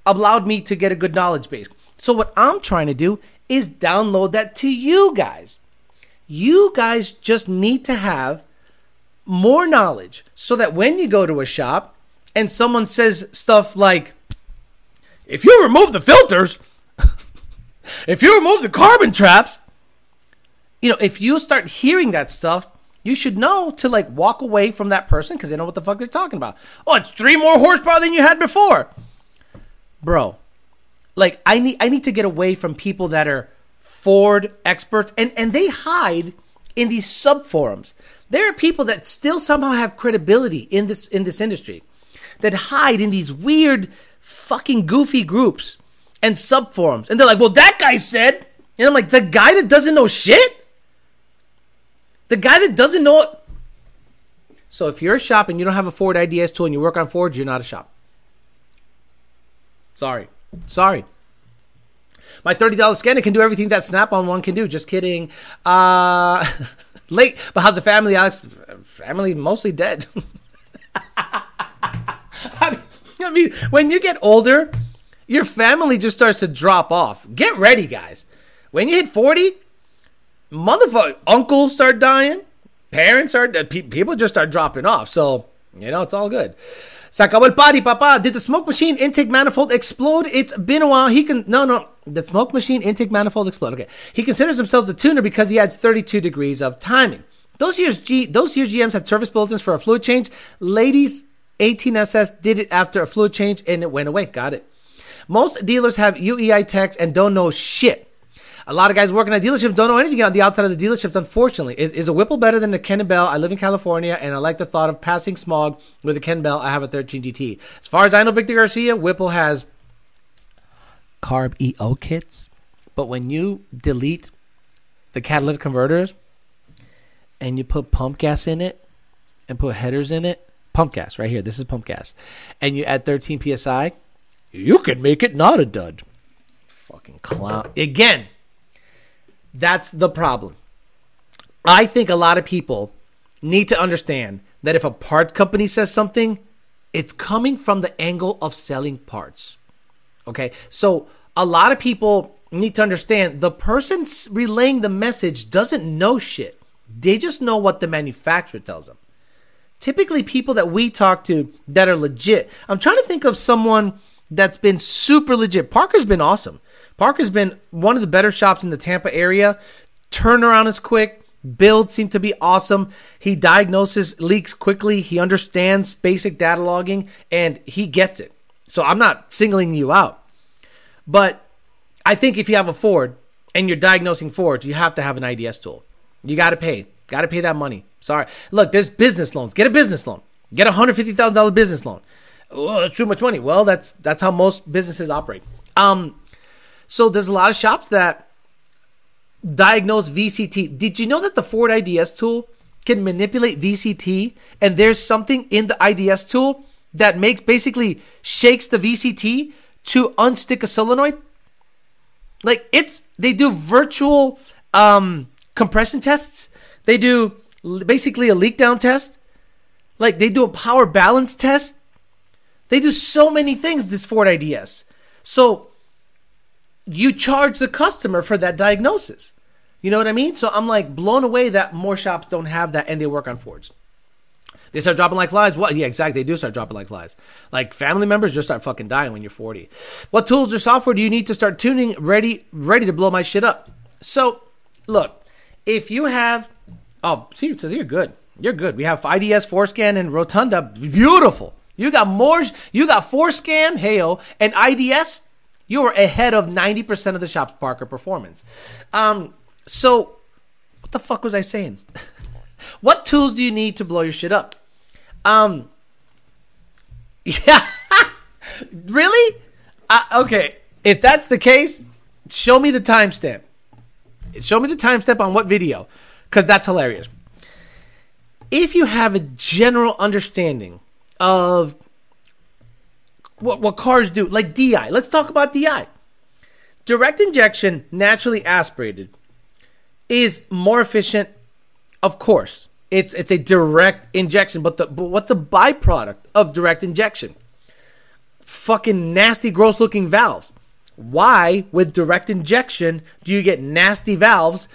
Speaker 1: allowed me to get a good knowledge base. So what I'm trying to do is download that to you guys. You guys just need to have more knowledge so that when you go to a shop and someone says stuff like, if you remove the filters, if you remove the carbon traps, you know, if you start hearing that stuff, you should know to like walk away from that person because they know what the fuck they're talking about. Oh, it's three more horsepower than you had before. Bro, like I need I need to get away from people that are Ford experts and and they hide in these sub forums. There are people that still somehow have credibility in this in this industry that hide in these weird fucking goofy groups and sub forums. And they're like, "Well, that guy said." And I'm like, "The guy that doesn't know shit?" The guy that doesn't know it. So if you're a shop and you don't have a Ford IDS tool and you work on Ford, you're not a shop. Sorry. Sorry. My $30 scanner can do everything that Snap on one can do. Just kidding. Uh late. But how's the family, Alex? Family mostly dead. I mean- I mean, when you get older, your family just starts to drop off. Get ready, guys. When you hit 40, motherfucker, uncles start dying, parents are, uh, pe- people just start dropping off. So, you know, it's all good. Se acabó el party, papa. Did the smoke machine intake manifold explode? It's been a while. He can, no, no. The smoke machine intake manifold explode. Okay. He considers himself a tuner because he adds 32 degrees of timing. Those years, G, those years GMs had service bulletins for a fluid change. Ladies, 18SS did it after a fluid change and it went away. Got it. Most dealers have UEI techs and don't know shit. A lot of guys working at dealerships don't know anything on the outside of the dealerships, unfortunately. Is, is a Whipple better than a Kenne Bell? I live in California and I like the thought of passing smog with a Kenne Bell. I have a 13 GT. As far as I know, Victor Garcia, Whipple has carb EO kits. But when you delete the catalytic converters and you put pump gas in it and put headers in it, pump gas right here, this is pump gas, and you add 13 psi, you can make it not a dud. Fucking clown. Again, that's the problem. I think a lot of people need to understand that if a part company says something, it's coming from the angle of selling parts. Okay. So a lot of people need to understand the person relaying the message doesn't know shit. They just know what the manufacturer tells them. Typically, people that we talk to that are legit. I'm trying to think of someone that's been super legit. Parker's been awesome. Parker's been one of the better shops in the Tampa area. Turnaround is quick. Builds seem to be awesome. He diagnoses leaks quickly. He understands basic data logging and he gets it. So I'm not singling you out. But I think if you have a Ford and you're diagnosing Fords, you have to have an IDS tool. You got to pay. Got to pay that money. Sorry. Look, there's business loans. Get a business loan. Get a hundred fifty thousand dollar business loan. Oh, that's too much money. Well, that's that's how most businesses operate. Um, so there's a lot of shops that diagnose VCT. Did you know that the Ford IDS tool can manipulate VCT, and there's something in the IDS tool that makes basically shakes the VCT to unstick a solenoid? Like it's they do virtual um compression tests. They do basically a leak down test. Like they do a power balance test. They do so many things this Ford IDS. So you charge the customer for that diagnosis. You know what I mean? So I'm like blown away that more shops don't have that and they work on Fords. They start dropping like flies. What? Yeah, exactly. They do start dropping like flies. Like family members just start fucking dying when you're 40. What tools or software do you need to start tuning ready ready to blow my shit up? So, look, if you have oh, see, it says you're good. You're good. We have IDS, FORScan, and Rotunda. Beautiful. You got more. You got FORScan, Hail, and IDS. You are ahead of ninety percent of the shops Parker Performance. Um, so what the fuck was I saying? what tools do you need to blow your shit up? Um, yeah, really? Uh, okay, if that's the case, show me the timestamp. Show me the timestamp on what video, because that's hilarious. If you have a general understanding of what, what cars do, like DI, let's talk about DI. Direct injection, naturally aspirated, is more efficient, of course. It's it's a direct injection, but the but what's the byproduct of direct injection? Fucking nasty, gross looking valves. Why, with direct injection, do you get nasty valves?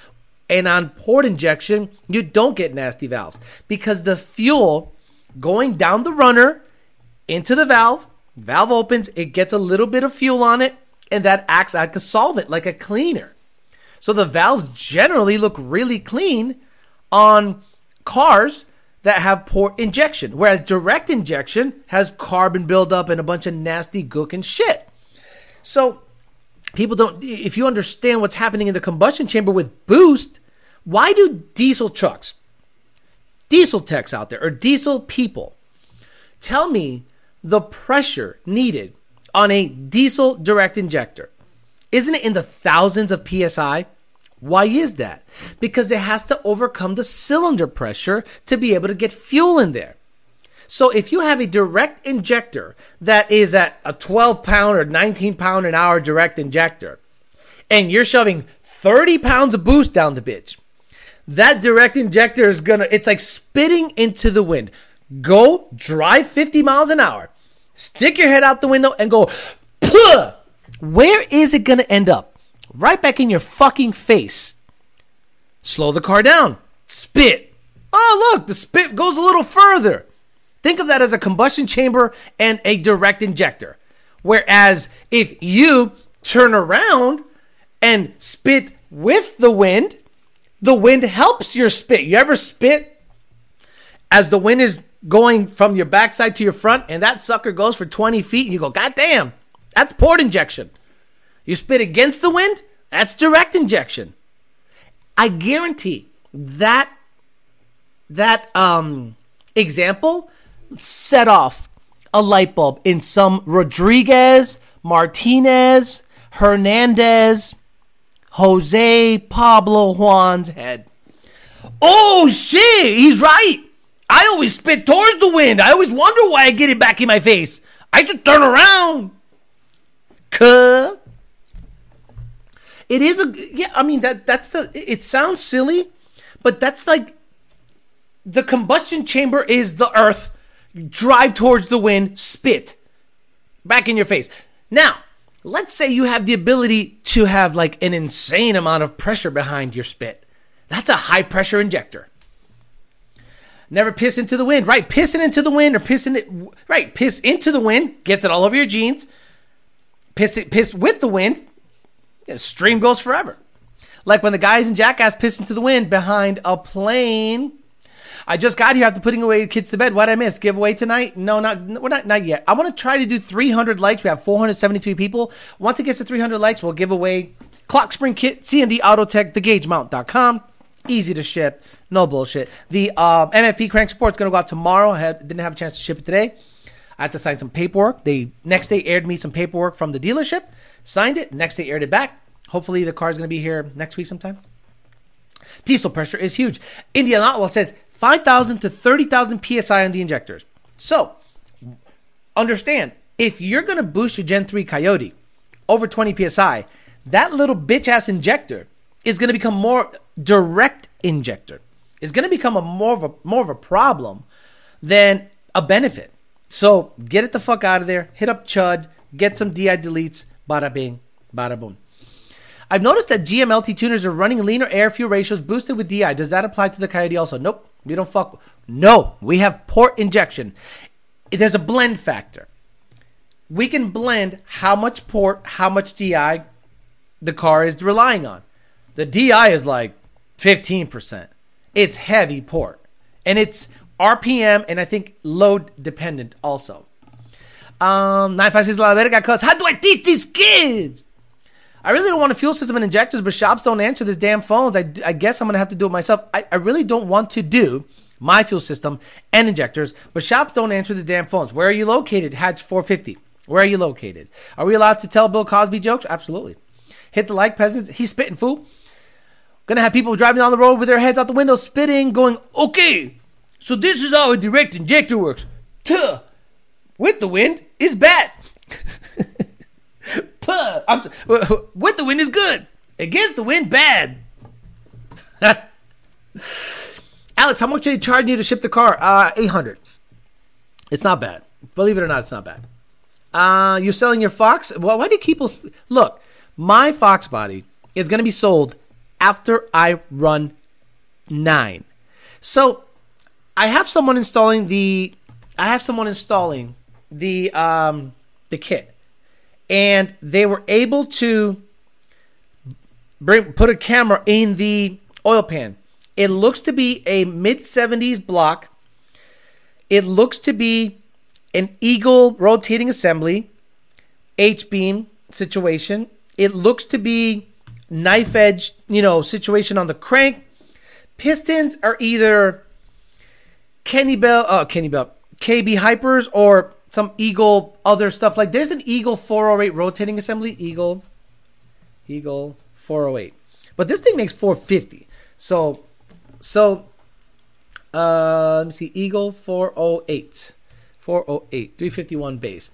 Speaker 1: And on port injection, you don't get nasty valves because the fuel going down the runner into the valve, valve opens, it gets a little bit of fuel on it, and that acts like a solvent, like a cleaner. So the valves generally look really clean on cars that have port injection, whereas direct injection has carbon buildup and a bunch of nasty gook and shit. So people don't if you understand what's happening in the combustion chamber with boost, why do diesel trucks, diesel techs out there, or diesel people tell me the pressure needed on a diesel direct injector? Isn't it in the thousands of psi? Why is that? Because it has to overcome the cylinder pressure to be able to get fuel in there. So if you have a direct injector that is at a 12 pound or 19 pound an hour direct injector, and you're shoving 30 pounds of boost down the bitch, that direct injector is gonna, it's like spitting into the wind. Go drive 50 miles an hour, stick your head out the window and go, Puh! where is it gonna end up? Right back in your fucking face. Slow the car down. Spit. Oh, look, the spit goes a little further. Think of that as a combustion chamber and a direct injector. Whereas if you turn around and spit with the wind, the wind helps your spit. You ever spit as the wind is going from your backside to your front and that sucker goes for 20 feet and you go, God damn, that's port injection. You spit against the wind, that's direct injection. I guarantee that that um example set off a light bulb in some Rodriguez, Martinez, Hernandez, Jose Pablo Juan's head. Oh shit, he's right. I always spit towards the wind. I always wonder why I get it back in my face. I just turn around. Cuh. It is a yeah. I mean that that's the. It sounds silly, but that's like the combustion chamber is the earth. Drive towards the wind, spit back in your face. Now, let's say you have the ability to have like an insane amount of pressure behind your spit. That's a high pressure injector. Never piss into the wind, right? Pissing into the wind or pissing it, right? Piss into the wind, gets it all over your jeans. Piss it, piss with the wind, yeah, stream goes forever. Like when the guys in Jackass piss into the wind behind a plane. I just got here after putting away the kids to bed. What I miss? Giveaway tonight? No, not we're not not yet. I want to try to do 300 likes. We have 473 people. Once it gets to 300 likes, we'll give away clock spring kit, CND Autotech, thegagemount.com. Easy to ship, no bullshit. The um, MFP crank support is going to go out tomorrow. I had, didn't have a chance to ship it today. I had to sign some paperwork. They next day aired me some paperwork from the dealership. Signed it. Next day aired it back. Hopefully the car is going to be here next week sometime. Diesel pressure is huge. Indian Outlaw says 5,000 to 30,000 psi on the injectors. So, understand if you're going to boost your Gen 3 Coyote over 20 psi, that little bitch ass injector is going to become more direct injector. It's going to become a more of a more of a problem than a benefit. So, get it the fuck out of there. Hit up Chud, get some DI deletes, bada bing, bada boom. I've noticed that GMLT tuners are running leaner air fuel ratios boosted with DI. Does that apply to the Coyote also? Nope. We don't fuck. No, we have port injection. There's a blend factor. We can blend how much port, how much DI the car is relying on. The DI is like 15%. It's heavy port. And it's RPM and I think load dependent also. Um, 956 La Verga cuz how do I teach these kids? I really don't want a fuel system and injectors, but shops don't answer these damn phones. I, I guess I'm gonna have to do it myself. I, I really don't want to do my fuel system and injectors, but shops don't answer the damn phones. Where are you located? Hatch 450. Where are you located? Are we allowed to tell Bill Cosby jokes? Absolutely. Hit the like, peasants. He's spitting, fool. Gonna have people driving down the road with their heads out the window, spitting, going, okay, so this is how a direct injector works. Tuh. With the wind is bad. Puh. I'm, with the wind is good. Against the wind, bad. Alex, how much are they charging you to ship the car? Uh, 800 It's not bad. Believe it or not, it's not bad. Uh, you're selling your Fox? Well, why do people look? My Fox body is going to be sold after I run nine. So I have someone installing the. I have someone installing the um the kit, and they were able to bring put a camera in the oil pan. It looks to be a mid 70s block. It looks to be an Eagle rotating assembly, H beam situation. It looks to be knife edge, you know, situation on the crank. Pistons are either Kenny Bell, uh, Kenny Bell, KB Hypers, or some Eagle other stuff. Like there's an Eagle 408 rotating assembly. Eagle, Eagle 408. But this thing makes 450. So, so, uh, let me see. Eagle 408. 408. 351 base.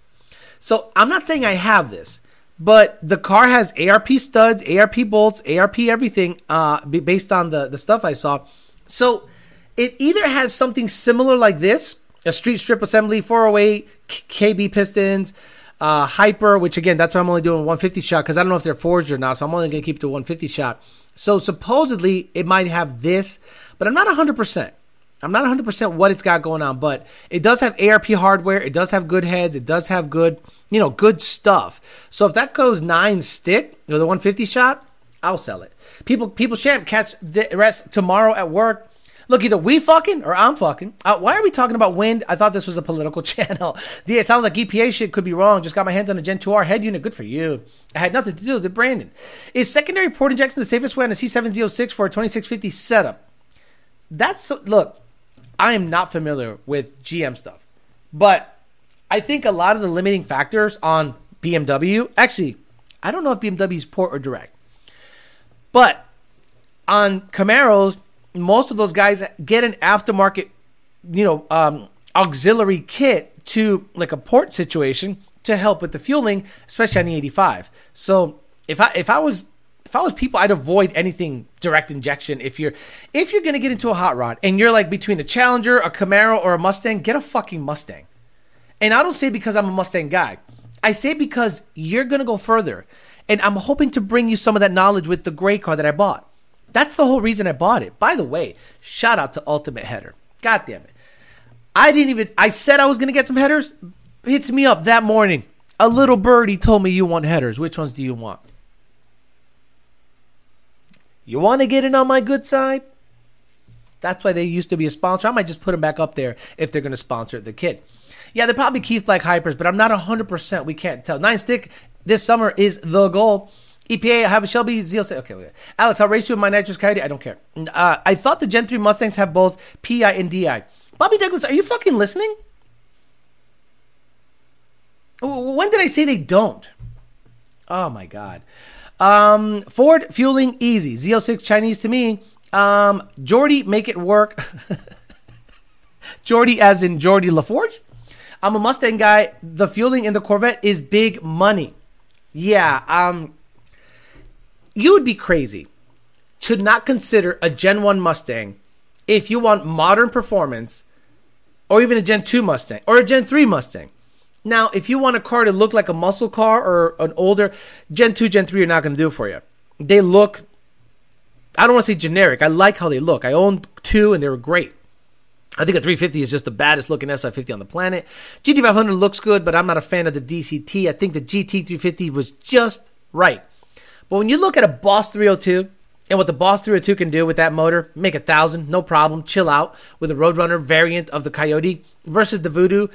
Speaker 1: So I'm not saying I have this, but the car has ARP studs, ARP bolts, ARP everything, uh, based on the, the stuff I saw. So it either has something similar like this, a street strip assembly, 408, KB pistons, uh, hyper, which again, that's why I'm only doing 150 shot because I don't know if they're forged or not. So I'm only going to keep the 150 shot. So supposedly it might have this, but I'm not 100%. I'm not 100% what it's got going on, but it does have ARP hardware. It does have good heads. It does have good, you know, good stuff. So if that goes nine stick with a 150 shot, I'll sell it. People, people shan't catch the rest tomorrow at work. Look, either we fucking or I'm fucking. Uh, why are we talking about wind? I thought this was a political channel. Yeah, it sounds like EPA shit could be wrong. Just got my hands on a Gen 2R head unit. Good for you. I had nothing to do with it, Brandon. Is secondary port injection the safest way on a C706 for a 2650 setup? That's look. I am not familiar with GM stuff, but I think a lot of the limiting factors on BMW. Actually, I don't know if BMW's port or direct, but on Camaros, most of those guys get an aftermarket, you know, um, auxiliary kit to like a port situation to help with the fueling, especially on the 85. So if I if I was if I was people, I'd avoid anything direct injection. If you're if you're gonna get into a hot rod and you're like between a Challenger, a Camaro, or a Mustang, get a fucking Mustang. And I don't say because I'm a Mustang guy. I say because you're gonna go further. And I'm hoping to bring you some of that knowledge with the gray car that I bought. That's the whole reason I bought it. By the way, shout out to Ultimate Header. God damn it. I didn't even I said I was gonna get some headers. Hits me up that morning. A little birdie told me you want headers. Which ones do you want? You want to get in on my good side? That's why they used to be a sponsor. I might just put them back up there if they're going to sponsor the kid. Yeah, they're probably Keith like hypers, but I'm not 100%. We can't tell. Nine stick this summer is the goal. EPA, I have a Shelby ZL. Okay, okay. Alex, I'll race you in my nitrous coyote. I don't care. Uh, I thought the Gen 3 Mustangs have both PI and DI. Bobby Douglas, are you fucking listening? When did I say they don't? Oh my god. Um, Ford fueling easy. Z06 Chinese to me. Um, Jordy make it work. Jordy as in Geordi La Forge. I'm a Mustang guy. The fueling in the Corvette is big money. Yeah, um you would be crazy to not consider a Gen 1 Mustang if you want modern performance or even a Gen 2 Mustang or a Gen 3 Mustang. Now, if you want a car to look like a muscle car or an older Gen 2, Gen 3 are not going to do it for you. They look, I don't want to say generic. I like how they look. I owned two and they were great. I think a 350 is just the baddest looking S550 on the planet. GT500 looks good, but I'm not a fan of the DCT. I think the GT350 was just right. But when you look at a Boss 302 and what the Boss 302 can do with that motor, make a thousand, no problem, chill out with a Roadrunner variant of the Coyote versus the Voodoo.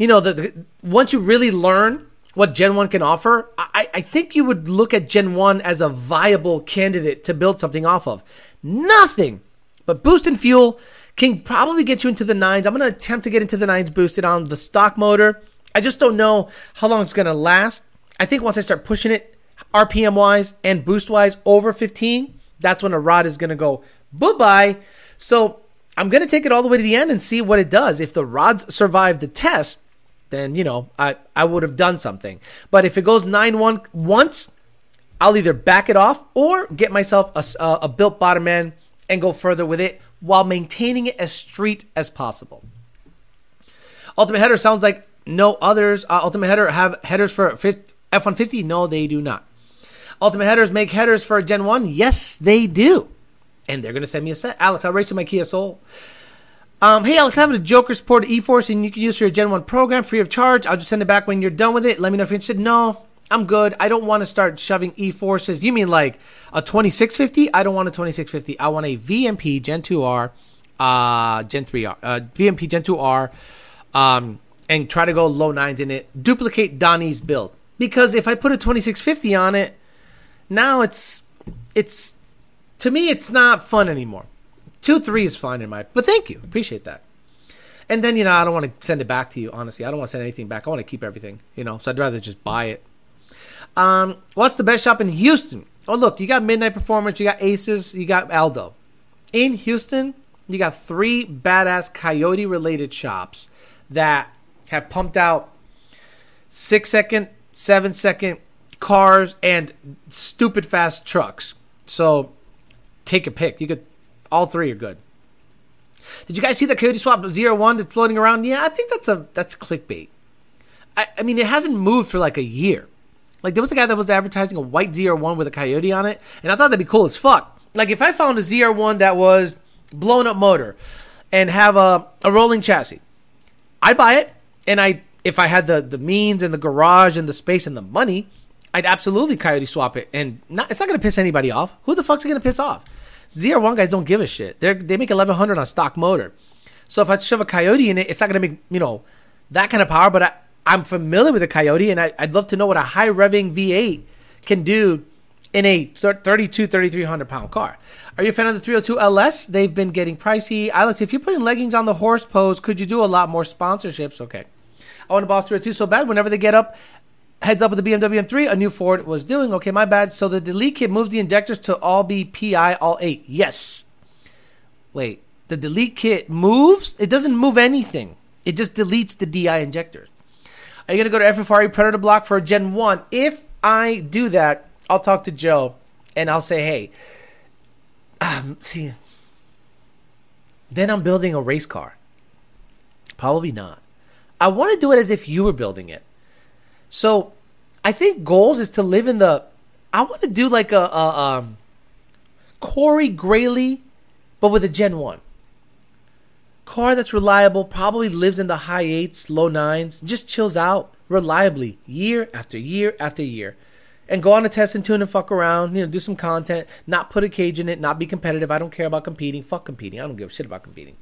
Speaker 1: You know, the, the once you really learn what Gen 1 can offer, I, I think you would look at Gen 1 as a viable candidate to build something off of. Nothing but boost and fuel can probably get you into the nines. I'm going to attempt to get into the nines boosted on the stock motor. I just don't know how long it's going to last. I think once I start pushing it RPM wise and boost wise over 15, that's when a rod is going to go bye bye. So I'm going to take it all the way to the end and see what it does. If the rods survive the test, then, you know, I, I would have done something. But if it goes 9 1 once, I'll either back it off or get myself a, a, a built bottom end and go further with it while maintaining it as street as possible. Ultimate Header sounds like no others. Uh, Ultimate Header have headers for F 150? No, they do not. Ultimate Headers make headers for Gen 1? Yes, they do. And they're to send me a set. Alex, I'll race to my Kia Soul. Um, hey, Alex, I have a Joker support E-Force and you can use for your Gen 1 program free of charge. I'll just send it back when you're done with it. Let me know if you're interested. No, I'm good. I don't want to start shoving E-Forces. You mean like a 2650? I don't want a 2650. I want a VMP Gen 2R, uh, Gen 3R, uh, VMP Gen 2R, um, and try to go low nines in it. Duplicate Donnie's build. Because if I put a 2650 on it, now it's, it's, to me, it's not fun anymore. Two, three is fine in my, but thank you. Appreciate that. And then, you know, I don't want to send it back to you, honestly. I don't want to send anything back. I want to keep everything, you know, so I'd rather just buy it. Um, what's the best shop in Houston? Oh, look, you got Midnight Performance, you got Aces, you got Aldo. In Houston, you got three badass Coyote related shops that have pumped out six second, seven second cars and stupid fast trucks. So take a pick. You could, all three are good. Did you guys see the Coyote Swap ZR1 that's floating around? Yeah, I think that's a that's clickbait. I, I mean, it hasn't moved for like a year. Like there was a guy that was advertising a white ZR1 with a coyote on it, and I thought that'd be cool as fuck. Like if I found a ZR1 that was blown up motor and have a, a rolling chassis, I'd buy it. And I if I had the the means and the garage and the space and the money, I'd absolutely coyote swap it. And not, it's not gonna piss anybody off. Who the fuck's gonna piss off? ZR1 guys don't give a shit. They they make 1100 on stock motor. So if I shove a coyote in it, it's not gonna make you know that kind of power. But I, I'm familiar with a Coyote, and I, would love to know what a high revving V8 can do in a 32, 3300 pound car. Are you a fan of the 302 LS? They've been getting pricey. Alex, if you're putting leggings on the horse pose, could you do a lot more sponsorships? Okay. I want a Boss 302 so bad. Whenever they get up, heads up with the BMW M3, a new Ford was doing. Okay, my bad. So the delete kit moves the injectors to all be PI, all eight. Yes. Wait, the delete kit moves? It doesn't move anything. It just deletes the DI injectors. Are you going to go to FFRE Predator Block for a Gen 1? If I do that, I'll talk to Joe and I'll say, hey, um, see, then I'm building a race car. Probably not. I want to do it as if you were building it. So I think goals is to live in the. I want to do like a, a um, Corey Grayley, but with a Gen 1 car that's reliable, probably lives in the high eights, low nines, just chills out reliably year after year after year. And go on a test and tune and fuck around, you know, do some content, not put a cage in it, not be competitive. I don't care about competing. Fuck competing. I don't give a shit about competing.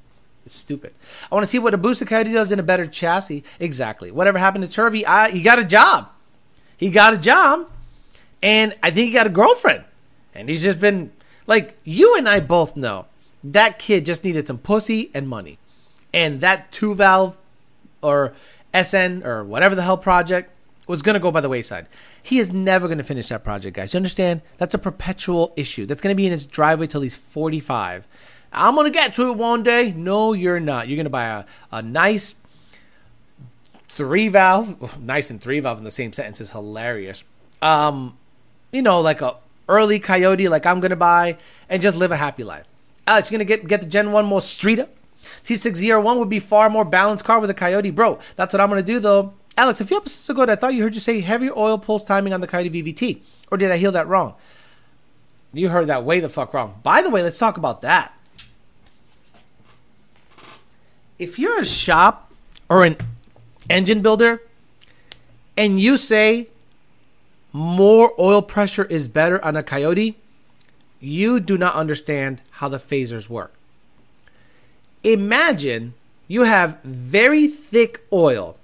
Speaker 1: Stupid. I want to see what a Booster Coyote does in a better chassis. Exactly. Whatever happened to Turvey, I, he got a job. He got a job. And I think he got a girlfriend. And he's just been like, you and I both know that kid just needed some pussy and money. And that two valve or SN or whatever the hell project was going to go by the wayside. He is never going to finish that project, guys. You understand? That's a perpetual issue. That's going to be in his driveway till he's 45. I'm to get to it one day. No, you're not. You're to buy a, a nice three valve, nice and three valve in the same sentence is hilarious. Um, you know, like a early Coyote, like I'm to buy, and just live a happy life. Alex, you're gonna get get the Gen One more streeter. T601 would be far more balanced car with a Coyote, bro. That's what I'm gonna do though. Alex, a few episodes ago, I thought you heard you say heavier oil pulse timing on the Coyote VVT, or did I hear that wrong? You heard that way the fuck wrong. By the way, let's talk about that. If you're a shop or an engine builder and you say more oil pressure is better on a Coyote, you do not understand how the phasers work. Imagine you have very thick oil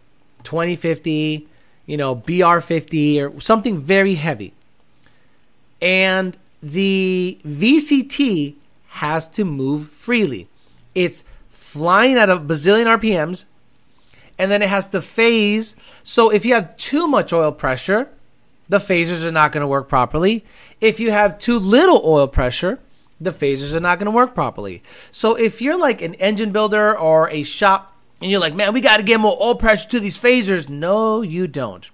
Speaker 1: 2050, you know, BR50 or something very heavy. And the VCT has to move freely. It's flying at a bazillion RPMs and then it has to phase. So if you have too much oil pressure, the phasers are not going to work properly. If you have too little oil pressure, the phasers are not going to work properly. So if you're like an engine builder or a shop and you're like, man, we got to get more oil pressure to these phasers, no, you don't.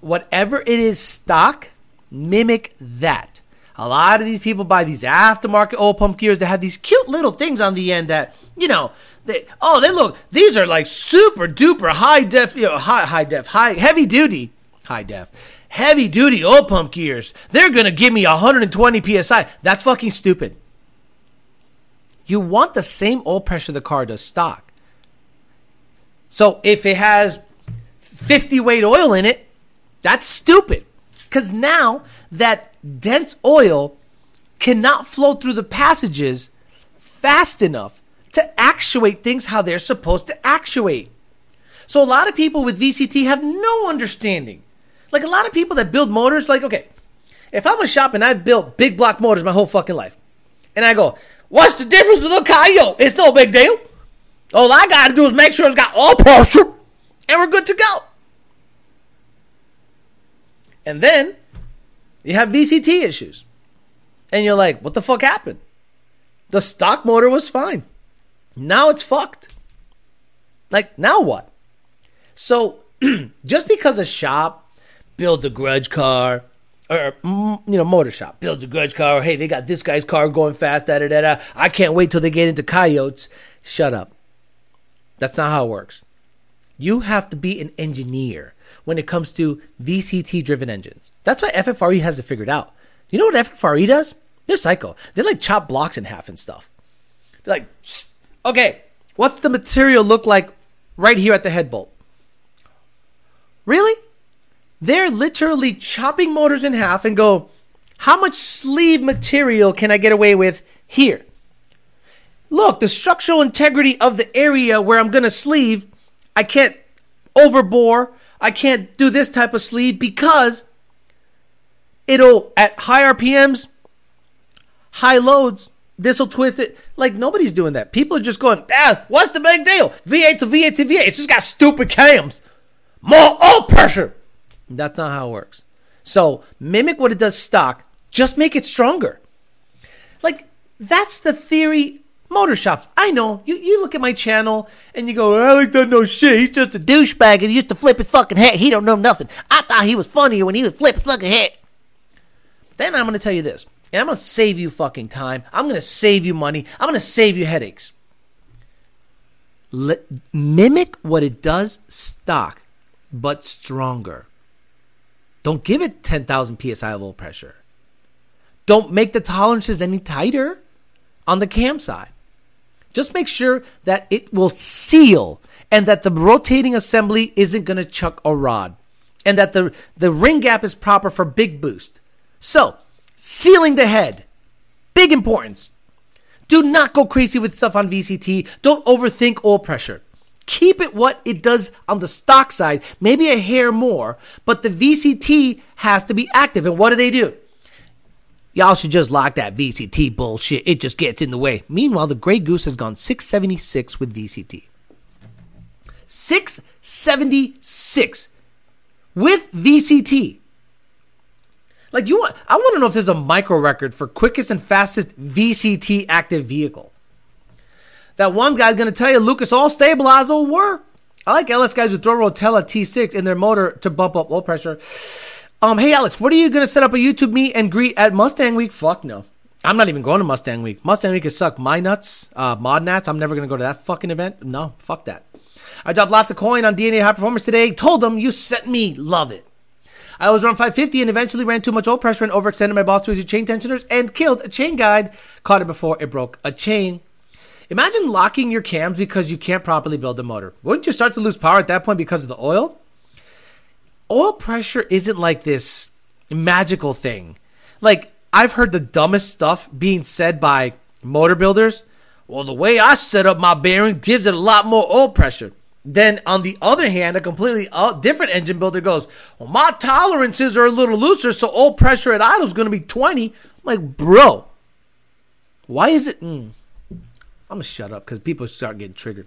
Speaker 1: Whatever it is stock, mimic that. A lot of these people buy these aftermarket oil pump gears that have these cute little things on the end that, you know, they, oh, they look, these are like super duper high def, you know, high, high def, high, heavy duty, high def, heavy duty oil pump gears. They're going to give me 120 PSI. That's fucking stupid. You want the same oil pressure the car does stock. So if it has 50 weight oil in it, that's stupid. Because now that dense oil cannot flow through the passages fast enough to actuate things how they're supposed to actuate. So a lot of people with VCT have no understanding. Like a lot of people that build motors, like, okay, if I'm a shop and I've built big block motors my whole fucking life, and I go, what's the difference with a Coyote? It's no big deal. All I gotta do is make sure it's got all pressure, and we're good to go. And then you have VCT issues. And you're like, what the fuck happened? The stock motor was fine. Now it's fucked. Like, now what? So, just because a shop builds a grudge car, or, mm, you know, motor shop builds a grudge car, or, hey, they got this guy's car going fast, da da da da. I can't wait till they get into coyotes. Shut up. That's not how it works. You have to be an engineer when it comes to VCT driven engines. That's why FFRE has it figured out. You know what FFRE does? They're psycho. They like chop blocks in half and stuff. They're like, okay, what's the material look like right here at the head bolt? Really? They're literally chopping motors in half and go, how much sleeve material can I get away with here? Look, the structural integrity of the area where I'm going to sleeve, I can't overbore. I can't do this type of sleeve because it'll, at high RPMs, high loads, this will twist it. Like nobody's doing that. People are just going, ah, what's the big deal? V8 to V8 to V8. It's just got stupid cams. More oil pressure. That's not how it works. So mimic what it does stock, just make it stronger. Like that's the theory. Motor shops. I know. You you look at my channel and you go, Alec doesn't know shit. He's just a douchebag and he used to flip his fucking head. He don't know nothing. I thought he was funnier when he would flip his fucking head. Then I'm gonna tell you this. And I'm gonna save you fucking time. I'm gonna save you money. I'm gonna save you headaches. Let, mimic what it does stock, but stronger. Don't give it 10,000 psi of oil pressure. Don't make the tolerances any tighter on the cam side. Just make sure that it will seal and that the rotating assembly isn't going to chuck a rod and that the, the ring gap is proper for big boost. So, sealing the head, big importance. Do not go crazy with stuff on VCT. Don't overthink oil pressure. Keep it what it does on the stock side, maybe a hair more, but the VCT has to be active. And what do they do? Y'all should just lock that VCT bullshit. It just gets in the way. Meanwhile, the Grey Goose has gone 676 with VCT. 676 with VCT. Like you want I want to know if there's a micro record for quickest and fastest VCT active vehicle. That one guy's gonna tell you Lucas oil stabilizer work. I like LS guys who throw Rotella T6 in their motor to bump up oil pressure. Um, hey Alex, what are you gonna set up a YouTube meet and greet at Mustang Week? Fuck no. I'm not even going to Mustang Week. Mustang Week is suck my nuts, uh, mod nats. I'm never gonna go to that fucking event. No, fuck that. I dropped lots of coin on DNA High Performance today. Told them you sent me, love it. I was around 550 and eventually ran too much oil pressure and overextended my boss to chain tensioners and killed a chain guide. Caught it before it broke a chain. Imagine locking your cams because you can't properly build the motor. Wouldn't you start to lose power at that point because of the oil? Oil pressure isn't like this magical thing. Like, I've heard the dumbest stuff being said by motor builders. Well, the way I set up my bearing gives it a lot more oil pressure. Then on the other hand, a completely uh, different engine builder goes, "Well, my tolerances are a little looser, so oil pressure at idle is going to be 20." I'm like, bro, why is it? Mm. I'm gonna shut up because people start getting triggered.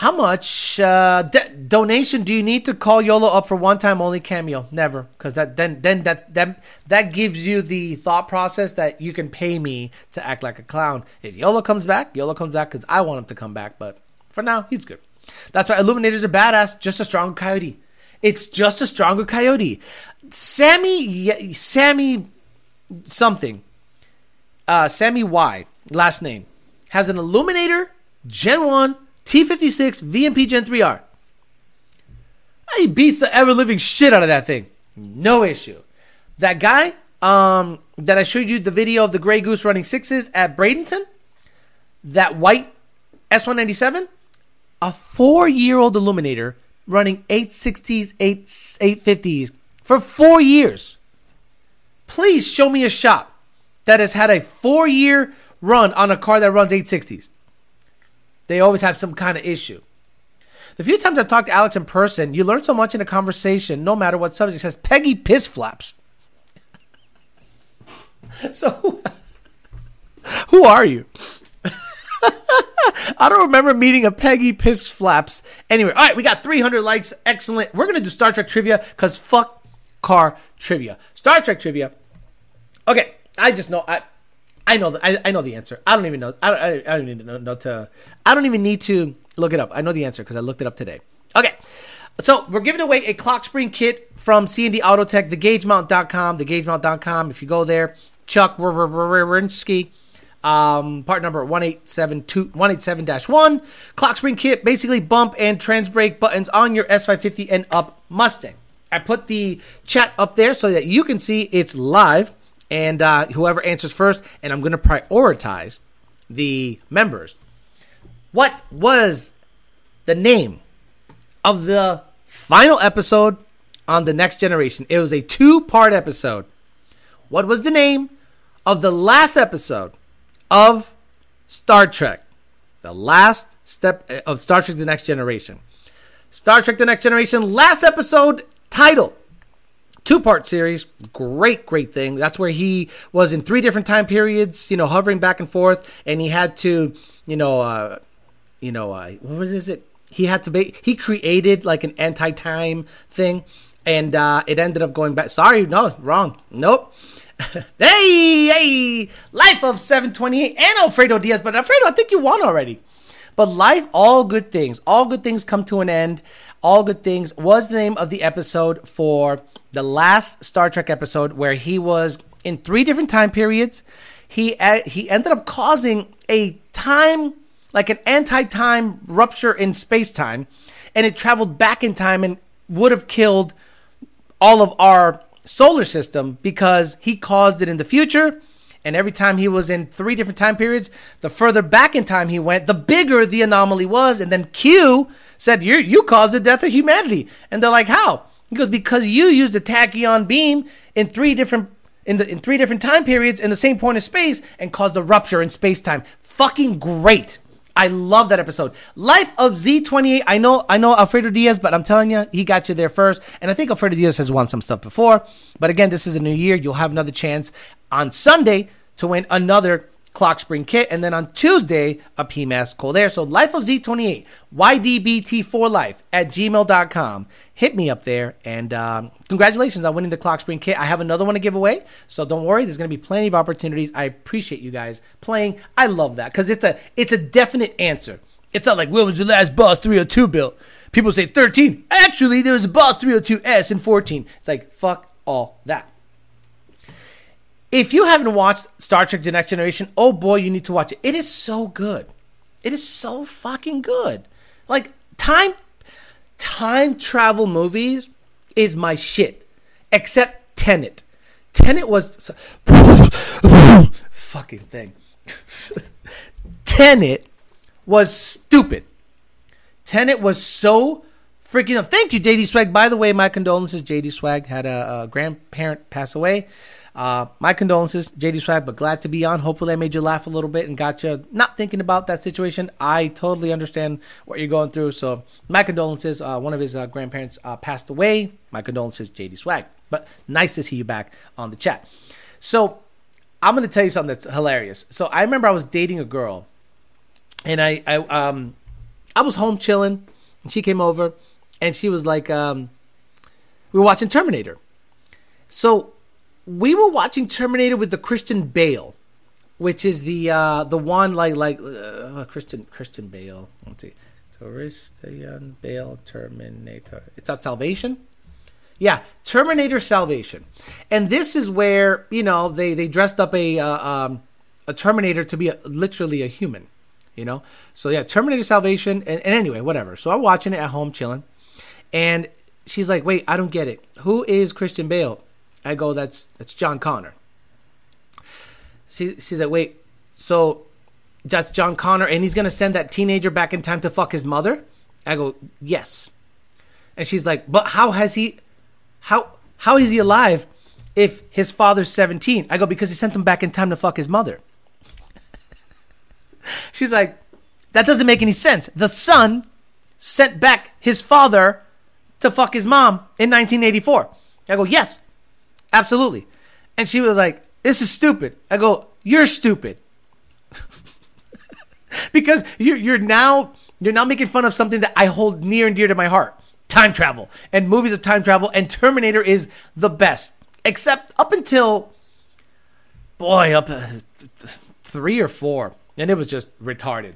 Speaker 1: How much uh, donation do you need to call YOLO up for one time only cameo? Never, because that then then that that that gives you the thought process that you can pay me to act like a clown. If YOLO comes back, YOLO comes back because I want him to come back. But for now, he's good. That's why Aluminators are badass. Just a stronger coyote. It's just a stronger coyote. Sammy, Sammy, something. Uh, Sammy Y, last name, has an Aluminator Gen 1 T56 VMP Gen 3R. He beats the ever living shit out of that thing. No issue. That guy um, that I showed you the video of the Grey Goose running sixes at Bradenton, that white S197, a four year old Aluminator running 860s, 8, 850s for four years. Please show me a shop that has had a four year run on a car that runs 860s. They always have some kind of issue. The few times I've talked to Alex in person, you learn so much in a conversation, no matter what subject. Says Peggy piss flaps. so, who are you? I don't remember meeting a Peggy piss flaps. Anyway, all right, we got 300 likes. Excellent. We're gonna do Star Trek trivia because fuck car trivia. Star Trek trivia. Okay, I just know I. I know the, I, I know the answer. I don't even know. I, I, I don't even know, know to. I don't even need to look it up. I know the answer because I looked it up today. Okay, so we're giving away a clock spring kit from C&D Autotech, thegagemount.com, thegagemount.com. If you go there, Chuck Wawrinski, um, part number 1872 187-1, clock spring kit, basically bump and trans brake buttons on your S550 and up Mustang. I put the chat up there so that you can see it's live and uh, whoever answers first, and I'm going to prioritize the members. What was the name of the final episode on the next generation? It was a two part episode. What was the name of the last episode of Star Trek? The last step uh, of Star Trek The Next Generation. Star Trek The Next Generation, last episode title two part series. Great, great thing. That's where he was in three different time periods, you know, hovering back and forth, and he had to, you know, uh, you know, uh, what was it? He had to be. He created like an anti time thing, and uh, it ended up going back. Sorry, no, wrong. Nope. hey, hey, Life of 728 and Alfredo Diaz, but Alfredo, I think you won already. But life, all good things, all good things come to an end. All good things was the name of the episode for the last Star Trek episode where he was in three different time periods. He he ended up causing a time like an anti-time rupture in space-time and it traveled back in time and would have killed all of our solar system because he caused it in the future and every time he was in three different time periods, the further back in time he went, the bigger the anomaly was. And then Q said, you you caused the death of humanity. And they're like, how? He goes, because you used a tachyon beam in three different in the in three different time periods in the same point of space and caused a rupture in space time. Fucking great. I love that episode. Life of Z28. I know, I know Alfredo Diaz, but I'm telling you, he got you there first. And I think Alfredo Diaz has won some stuff before. But again, this is a new year. You'll have another chance on Sunday to win another clock spring kit. And then on Tuesday, a PMAS call there. So Life of Z28, YDBT4Life at gmail.com. Hit me up there. And um, congratulations on winning the clock spring kit. I have another one to give away. So don't worry, there's going to be plenty of opportunities. I appreciate you guys playing. I love that because it's a, it's a definite answer. It's not like, when was the last Boss 302 built? People say 13. Actually, there was a Boss 302S in 14. It's like, fuck all that. If you haven't watched Star Trek The Next Generation, oh boy, you need to watch it. It is so good. It is so fucking good. Like time time travel movies is my shit. Except Tenet. Tenet was fucking thing. Tenet was stupid. Tenet was so freaking. Thank you, JD Swag. By the way, my condolences. JD Swag had a, a grandparent pass away. Uh, my condolences, JD Swag, but glad to be on. Hopefully, I made you laugh a little bit and got you not thinking about that situation. I totally understand what you're going through. So, my condolences. Uh, one of his uh, grandparents uh, passed away. My condolences, JD Swag. But nice to see you back on the chat. So, I'm going to tell you something that's hilarious. So, I remember I was dating a girl, and I, I, um, I was home chilling, and she came over, and she was like, um, we were watching Terminator. So we were watching Terminator with the Christian Bale, which is the uh, the one like like uh, Christian Christian Bale. Let's see, Christian Bale Terminator. It's not Salvation. Yeah, Terminator Salvation, and this is where you know they they dressed up a uh, um, a Terminator to be a, literally a human, you know. So yeah, Terminator Salvation, and, and anyway, whatever. So I'm watching it at home, chilling, and she's like, "Wait, I don't get it. Who is Christian Bale?" I go, "That's that's John Connor." She, she's like, "Wait, so that's John Connor, and he's gonna send that teenager back in time to fuck his mother?" I go, "Yes," and she's like, "But how has he? How how is he alive if his father's 17?" I go, "Because he sent him back in time to fuck his mother." She's like, "That doesn't make any sense. The son sent back his father." to fuck his mom in 1984. I go, yes, absolutely. And she was like, this is stupid. I go, you're stupid. because you're, you're now you're now making fun of something that I hold near and dear to my heart. Time travel and movies of time travel and Terminator is the best. Except up until boy, up uh, three or four. And it was just retarded.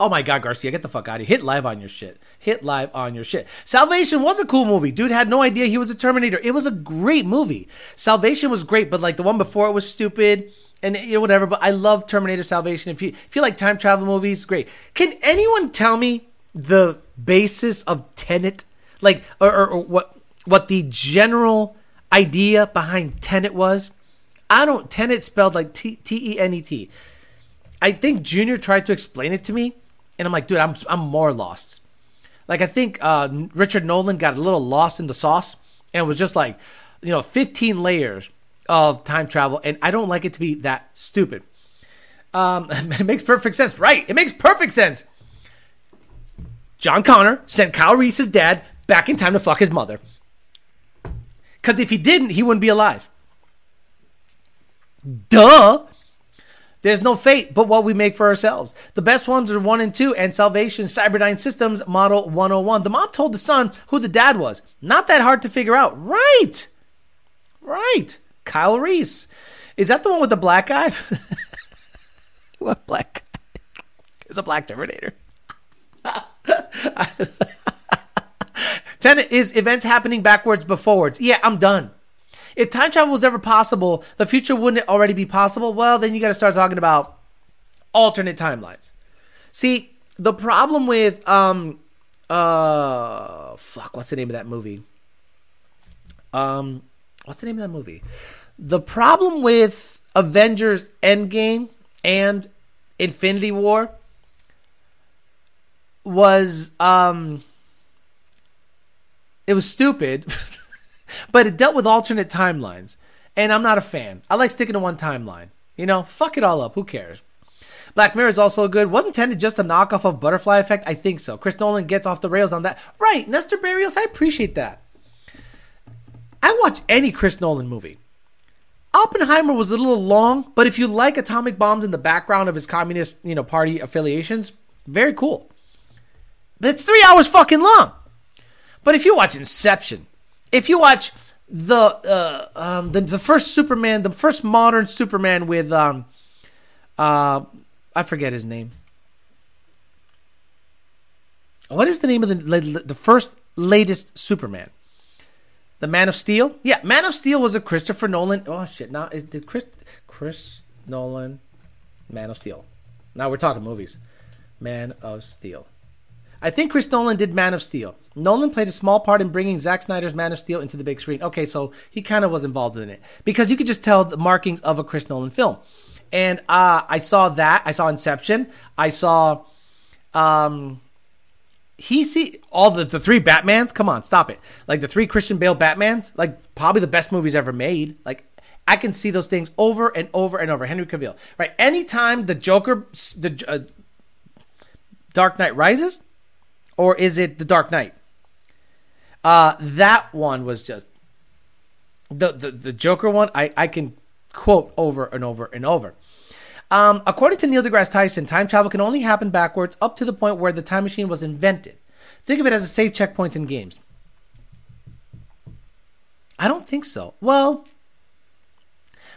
Speaker 1: Oh my God, Garcia, get the fuck out of here. Hit live on your shit. Hit live on your shit. Salvation was a cool movie. Dude had no idea he was a Terminator. It was a great movie. Salvation was great, but like the one before it was stupid and you know, whatever. But I love Terminator Salvation. If you if you like time travel movies, great. Can anyone tell me the basis of Tenet? Like or, or, or what what the general idea behind Tenet was? I don't Tenet spelled like T T E N E T. I think Junior tried to explain it to me, and I'm like, dude, I'm I'm more lost. Like I think uh, Richard Nolan got a little lost in the sauce, and was just like, you know, 15 layers of time travel, and I don't like it to be that stupid. Um, it makes perfect sense, right? It makes perfect sense. John Connor sent Kyle Reese's dad back in time to fuck his mother. Because if he didn't, he wouldn't be alive. Duh. There's no fate but what we make for ourselves. The best ones are one and two, and Salvation Cyberdyne Systems Model 101. The mom told the son who the dad was. Not that hard to figure out. Right. Right. Kyle Reese. Is that the one with the black guy? what black guy? It's a black Terminator. Tenet is events happening backwards but forwards. Yeah, I'm done. If time travel was ever possible, the future wouldn't already be possible. Well, then you got to start talking about alternate timelines. See, the problem with um uh fuck, what's the name of that movie? Um what's the name of that movie? The problem with Avengers Endgame and Infinity War was um it was stupid. but it dealt with alternate timelines. And I'm not a fan. I like sticking to one timeline. You know, fuck it all up. Who cares? Black Mirror is also good. Wasn't Tenet just a knockoff of Butterfly Effect? I think so. Chris Nolan gets off the rails on that. Right, Nestor Barrios, I appreciate that. I watch any Chris Nolan movie. Oppenheimer was a little long, but if you like atomic bombs in the background of his communist, you know, party affiliations, very cool. But it's three hours fucking long. But if you watch Inception, if you watch the uh, um, the the first Superman, the first modern Superman with um, uh, I forget his name. What is the name of the the first latest Superman? The Man of Steel. Yeah, Man of Steel was a Christopher Nolan. Oh shit! Now is did Chris Chris Nolan Man of Steel? Now we're talking movies. Man of Steel. I think Chris Nolan did Man of Steel. Nolan played a small part in bringing Zack Snyder's Man of Steel into the big screen. Okay, so he kind of was involved in it because you could just tell the markings of a Chris Nolan film. And uh, I saw that. I saw Inception. I saw, um, he see all the the three Batmans. Come on, stop it! Like the three Christian Bale Batmans. Like probably the best movies ever made. Like I can see those things over and over and over. Henry Cavill, right? Anytime the Joker, the uh, Dark Knight Rises, or is it the Dark Knight? Uh, that one was just the the, the Joker one. I I can quote over and over and over. Um, according to Neil deGrasse Tyson, time travel can only happen backwards up to the point where the time machine was invented. Think of it as a safe checkpoint in games. I don't think so. Well,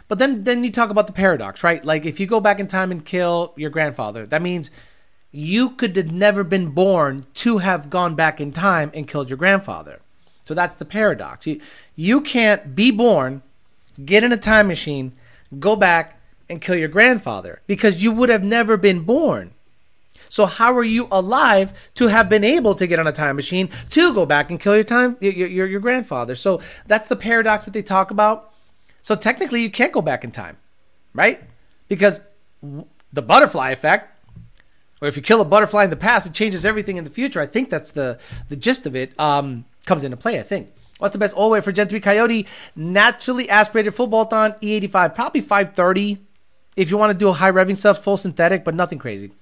Speaker 1: but then then you talk about the paradox, right? Like if you go back in time and kill your grandfather, that means you could have never been born to have gone back in time and killed your grandfather. So that's the paradox. You, you can't be born, get in a time machine, go back and kill your grandfather because you would have never been born. So how are you alive to have been able to get on a time machine to go back and kill your time your, your, your grandfather? So that's the paradox that they talk about. So technically you can't go back in time, right? Because the butterfly effect if you kill a butterfly in the past, it changes everything in the future. I think that's the the gist of it. Um, comes into play. I think. What's the best all way for Gen 3 Coyote? Naturally aspirated full bolt on E85, probably 530. If you want to do a high revving stuff, full synthetic, but nothing crazy.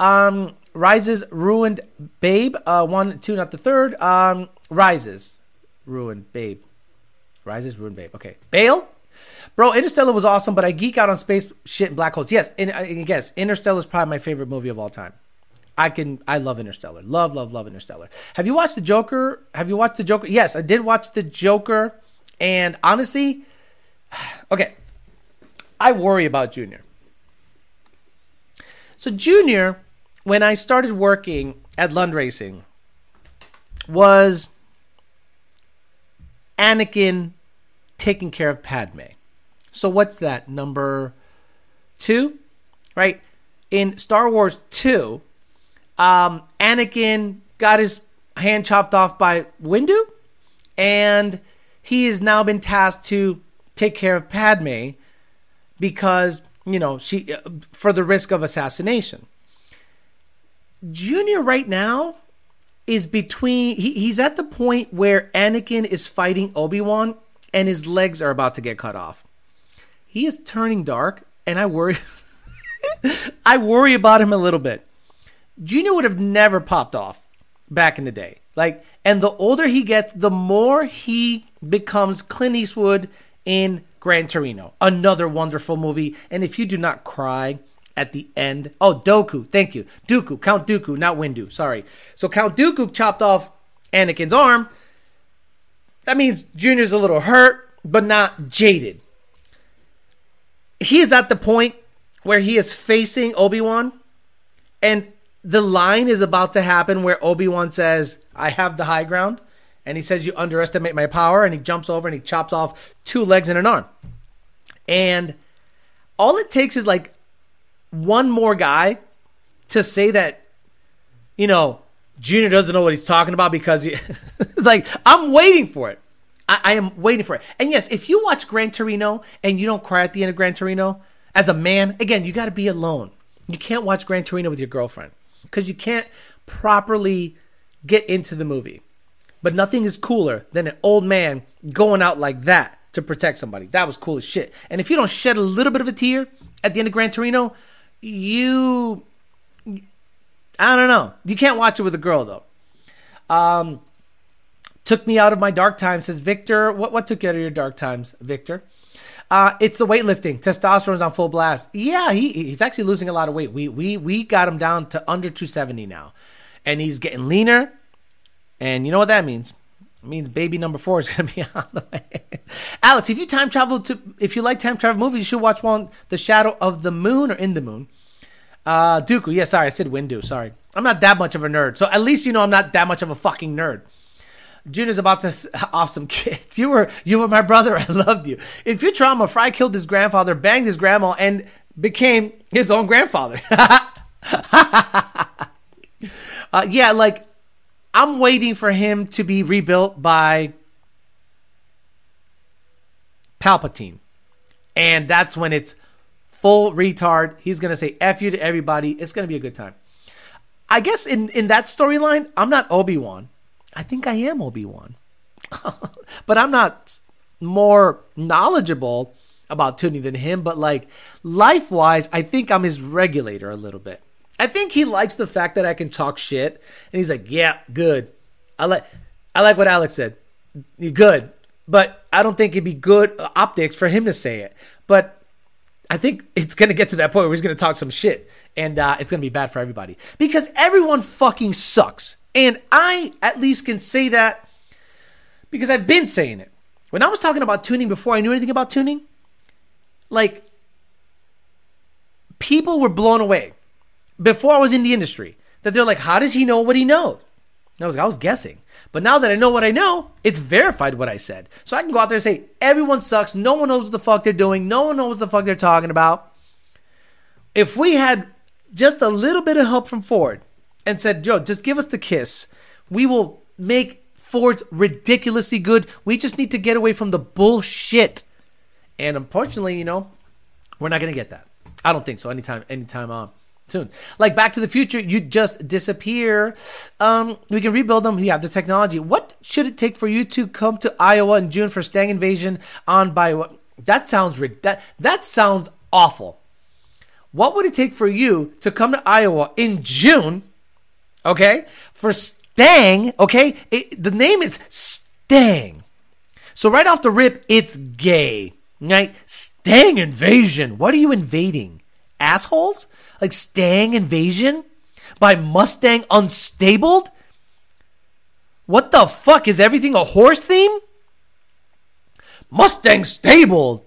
Speaker 1: Um, Rises ruined Babe. Uh, one, two, not the third. Um, Rises ruined Babe. Rises ruined Babe. Okay, Bale. Bro, Interstellar was awesome, but I geek out on space shit and black holes. Yes, and uh, I guess Interstellar is probably my favorite movie of all time. I can I love Interstellar. Love, love, love Interstellar. Have you watched the Joker? Have you watched the Joker? Yes, I did watch the Joker. And honestly, okay. I worry about Junior. So Junior, when I started working at Lund Racing, was Anakin taking care of Padme. So what's that? Number two? Right? In Star Wars 2, um, Anakin got his hand chopped off by Windu, and he has now been tasked to take care of Padme because, you know, she for the risk of assassination. Junior right now is between he, he's at the point where Anakin is fighting Obi-Wan and his legs are about to get cut off. He is turning dark and I worry I worry about him a little bit. Junior would have never popped off back in the day. Like, and the older he gets, the more he becomes Clint Eastwood in Gran Torino. Another wonderful movie. And if you do not cry at the end, oh, Dooku, thank you. Dooku, Count Dooku, not Windu, sorry. So Count Dooku chopped off Anakin's arm. That means Junior's a little hurt, but not jaded. He is at the point where he is facing Obi-Wan and the line is about to happen where Obi-Wan says, I have the high ground. And he says, You underestimate my power. And he jumps over and he chops off two legs and an arm. And all it takes is like one more guy to say that, you know, Junior doesn't know what he's talking about because, he, like, I'm waiting for it. I, I am waiting for it. And yes, if you watch Gran Torino and you don't cry at the end of Gran Torino, as a man, again, you got to be alone. You can't watch Gran Torino with your girlfriend because you can't properly get into the movie. But nothing is cooler than an old man going out like that to protect somebody. That was cool as shit. And if you don't shed a little bit of a tear at the end of Gran Torino, you I don't know. You can't watch it with a girl though. Um took me out of my dark times says Victor. What what took you out of your dark times, Victor? Uh, it's the weightlifting. Testosterone's on full blast. Yeah, he, he's actually losing a lot of weight. We we we got him down to under 270 now, and he's getting leaner. And you know what that means? It means baby number four is gonna be on the way. Alex, if you time travel to, if you like time travel movies, you should watch one, The Shadow of the Moon or In the Moon. Uh, Dooku. Yeah, sorry, I said Windu. Sorry, I'm not that much of a nerd. So at least you know I'm not that much of a fucking nerd. Junior's about to off some kids. You were you were my brother. I loved you. In Futurama, Fry killed his grandfather, banged his grandma, and became his own grandfather. uh, yeah, like I'm waiting for him to be rebuilt by Palpatine, and that's when it's full retard. He's gonna say "f you" to everybody. It's gonna be a good time. I guess in in that storyline, I'm not Obi Wan. I think I am Obi Wan. but I'm not more knowledgeable about tuning than him, but like life wise, I think I'm his regulator a little bit. I think he likes the fact that I can talk shit, and he's like, "Yeah, good. I like, I like what Alex said. Good, but I don't think it'd be good optics for him to say it. But I think it's gonna get to that point where he's gonna talk some shit, and uh, it's gonna be bad for everybody because everyone fucking sucks, and I at least can say that because I've been saying it. When I was talking about tuning before I knew anything about tuning, like people were blown away before I was in the industry that they're like, how does he know what he knows? I was I was guessing. But now that I know what I know, it's verified what I said. So I can go out there and say, everyone sucks. No one knows what the fuck they're doing. No one knows what the fuck they're talking about. If we had just a little bit of help from Ford and said, Joe, just give us the kiss, we will make Ford's ridiculously good. We just need to get away from the bullshit. And unfortunately, you know, we're not gonna get that. I don't think so. Anytime, anytime uh, soon. Like Back to the Future, you just disappear. Um, we can rebuild them. We have the technology. What should it take for you to come to Iowa in June for Stang Invasion on by? That sounds that that sounds awful. What would it take for you to come to Iowa in June? Okay, for Stang. Okay, it, the name is Stang. So right off the rip, it's gay. Right? Stang invasion. What are you invading? Assholes? Like Stang invasion? By Mustang unstabled? What the fuck? Is everything a horse theme? Mustang stable.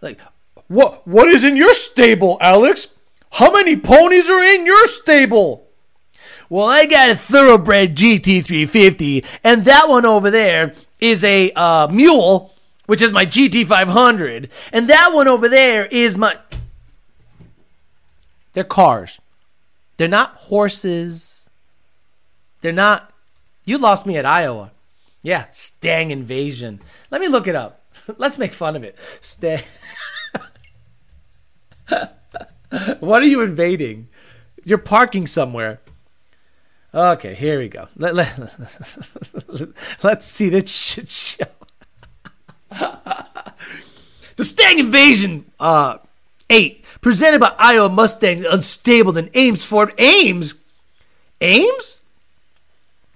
Speaker 1: Like, what what is in your stable, Alex? How many ponies are in your stable? Well, I got a thoroughbred GT350, and that one over there is a uh, mule, which is my GT500, and that one over there is my. They're cars. They're not horses. They're not. You lost me at Iowa. Yeah, Stang invasion. Let me look it up. Let's make fun of it. Stang. what are you invading? You're parking somewhere. Okay, here we go. Let, let, let's see this shit show. the Stang Invasion uh, 8, presented by Iowa Mustang Unstable and Ames Ford. Ames? Ames?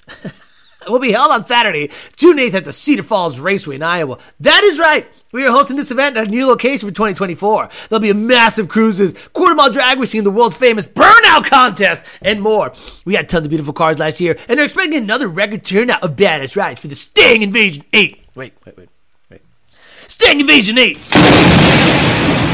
Speaker 1: will be held on Saturday, June 8th at the Cedar Falls Raceway in Iowa. That is right. We are hosting this event at a new location for 2024. There'll be a massive cruises, quarter mile drag racing, the world famous burnout contest, and more. We had tons of beautiful cars last year, and they're expecting another record turnout of badass rides for the Stang Invasion 8. Wait, wait, wait, wait. Stang Invasion 8!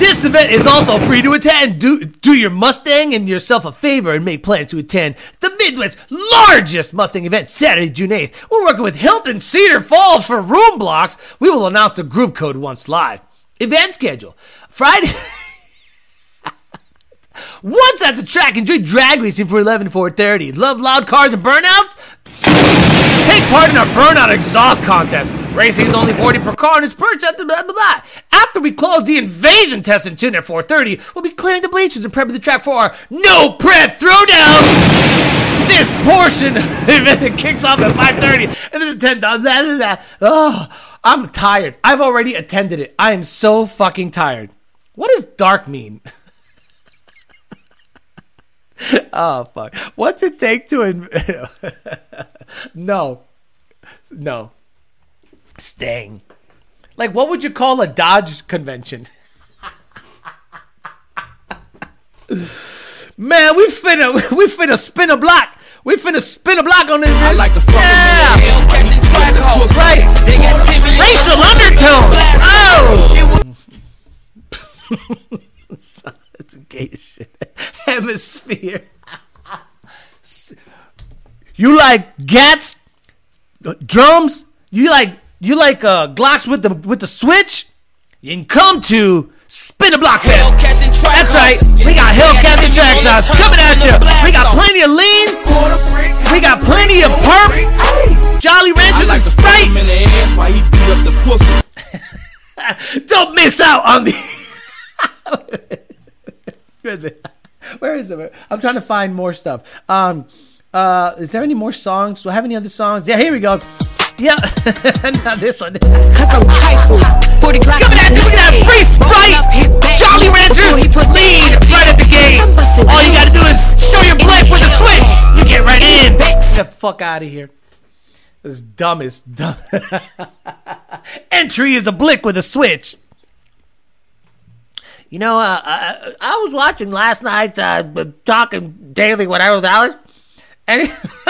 Speaker 1: This event is also free to attend. Do, do your Mustang and yourself a favor and make plans to attend the Midwest's largest Mustang event Saturday, June 8th. We're working with Hilton Cedar Falls for room blocks. We will announce the group code once live. Event schedule Friday. Once at the track, enjoy drag racing for 11 to 4.30. Love loud cars and burnouts? Take part in our burnout exhaust contest. Racing is only 40 per car and is perched at the blah, blah, blah. After we close the invasion test in tune at 4.30, we'll be clearing the bleachers and prepping the track for our no prep throwdown. This portion event kicks off at 5.30 and this is 10 blah, blah, blah, blah. Oh, I'm tired. I've already attended it. I am so fucking tired. What does dark mean? oh fuck! What's it take to? In- no, no. Sting. Like, what would you call a Dodge convention? Man, we finna we finna spin a block. We finna spin a block on this. I
Speaker 6: like the fucking
Speaker 1: yeah. Right. Racial undertone. Oh. It's gay shit. Hemisphere. you like gats, drums? You like you like uh, Glocks with the with the switch? You can come to Spin a Block Fest. That's right. We got Hellcats and Track Size coming at you. We got plenty of lean. We got plenty of perp. Jolly Ranchers and Sprite. Don't miss out on the. Where is it? Where is it? I'm trying to find more stuff. Um, uh, is there any more songs? Do I have any other songs? Yeah, here we go. Yeah, not this one.
Speaker 7: Cause I'm hyper.
Speaker 6: 40 Glock.
Speaker 1: Coming at you, look at that free Sprite. Jolly Ranchers lead right at the gate. All you gotta do is show your blip with a switch. You get right in. Get the fuck out of here. This dumbest dumb. Entry is a blick with a switch. You know, uh, I, I was watching last night, uh, talking daily when I was and he,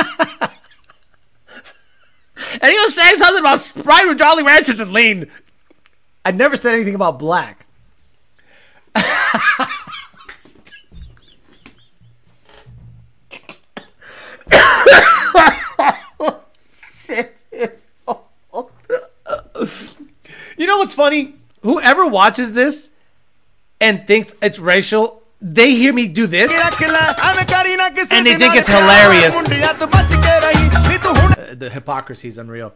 Speaker 1: and he was saying something about Sprite with Jolly Ranchers and lean. I never said anything about black. You know what's funny? Whoever watches this and thinks it's racial, they hear me do this and they think it's hilarious. Uh, the hypocrisy is unreal.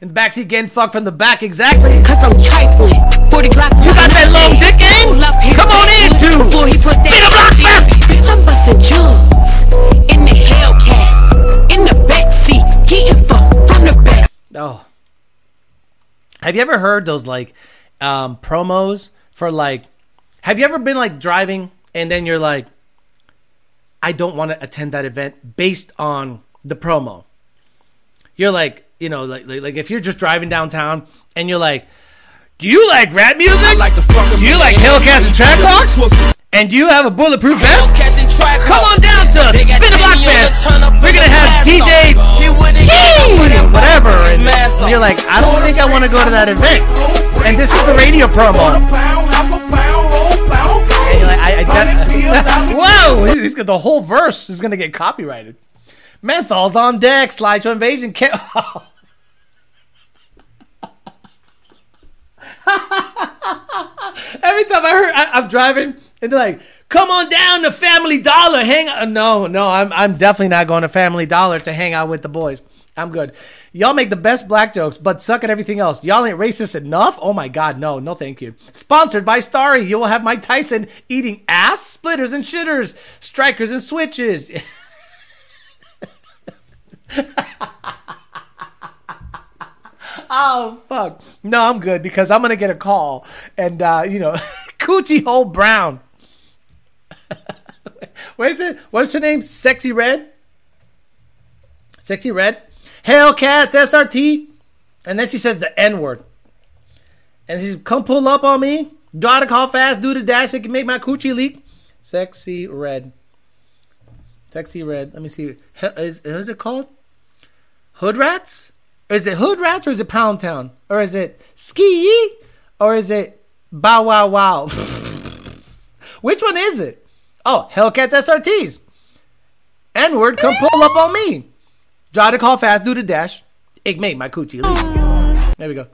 Speaker 1: In the backseat getting fucked from the back, exactly.
Speaker 6: Cause I'm trifling. 40 Glock.
Speaker 1: You got that long dick game? Come on in, too.
Speaker 6: Before he put that
Speaker 1: Spin a block fest.
Speaker 6: Bitch, I'm busting jugs. In the Hellcat. In the backseat. Getting fucked from the back.
Speaker 1: Oh. Have you ever heard those like um, promos for like? Have you ever been like driving and then you're like, I don't want to attend that event based on the promo. You're like, you know, like, like like if you're just driving downtown and you're like, do you like rap music? do you like Hellcats and Trackhawks? And do you have a bulletproof vest? Come on down to Spin the Block Fest. We're gonna have DJ whatever. And you're like, I don't think I want to go to that event. And this is the radio promo. Like, I, I de- Whoa! He's got the whole verse is gonna get copyrighted. Menthol's on deck. Slideshow invasion. Every time I heard, I, I'm driving and they're like, "Come on down to Family Dollar, hang out." No, no, I'm I'm definitely not going to Family Dollar to hang out with the boys. I'm good. Y'all make the best black jokes, but suck at everything else. Y'all ain't racist enough. Oh my god, no, no, thank you. Sponsored by Starry. You will have Mike Tyson eating ass splitters and shitters, strikers and switches. Oh fuck! No, I'm good because I'm gonna get a call, and uh, you know, Coochie Hole Brown. what is it? What's her name? Sexyy Red. Sexyy Red. Hellcats SRT, and then she says the N word, and she's come pull up on me. Draw the call fast, do the dash. It can make my coochie leak. Sexyy Red. Sexyy Red. Let me see. Is, is it called? Hood Rats? Or is it Hood Rats or is it Pound Town? Or is it Ski? Or is it Bow Wow Wow? Which one is it? Oh, Hellcats SRTs. N word, come pull up on me. Try to call fast, do the dash. It made my coochie leak. There we go.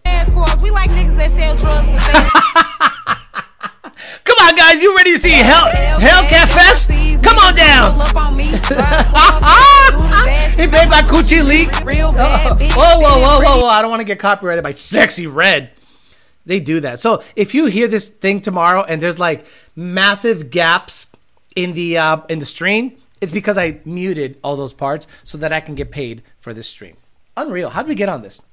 Speaker 7: We like niggas that sell drugs
Speaker 1: Come on, guys, you ready to see Hell Hellcat Fest? Come on down. It made my coochie leak.
Speaker 7: Real bad bitch.
Speaker 1: Whoa, whoa, whoa, whoa, whoa! I don't want to get copyrighted by Sexyy Red. They do that. So if you hear this thing tomorrow and there's like massive gaps in the uh, in the stream, it's because I muted all those parts so that I can get paid for this stream. Unreal. How did we get on this?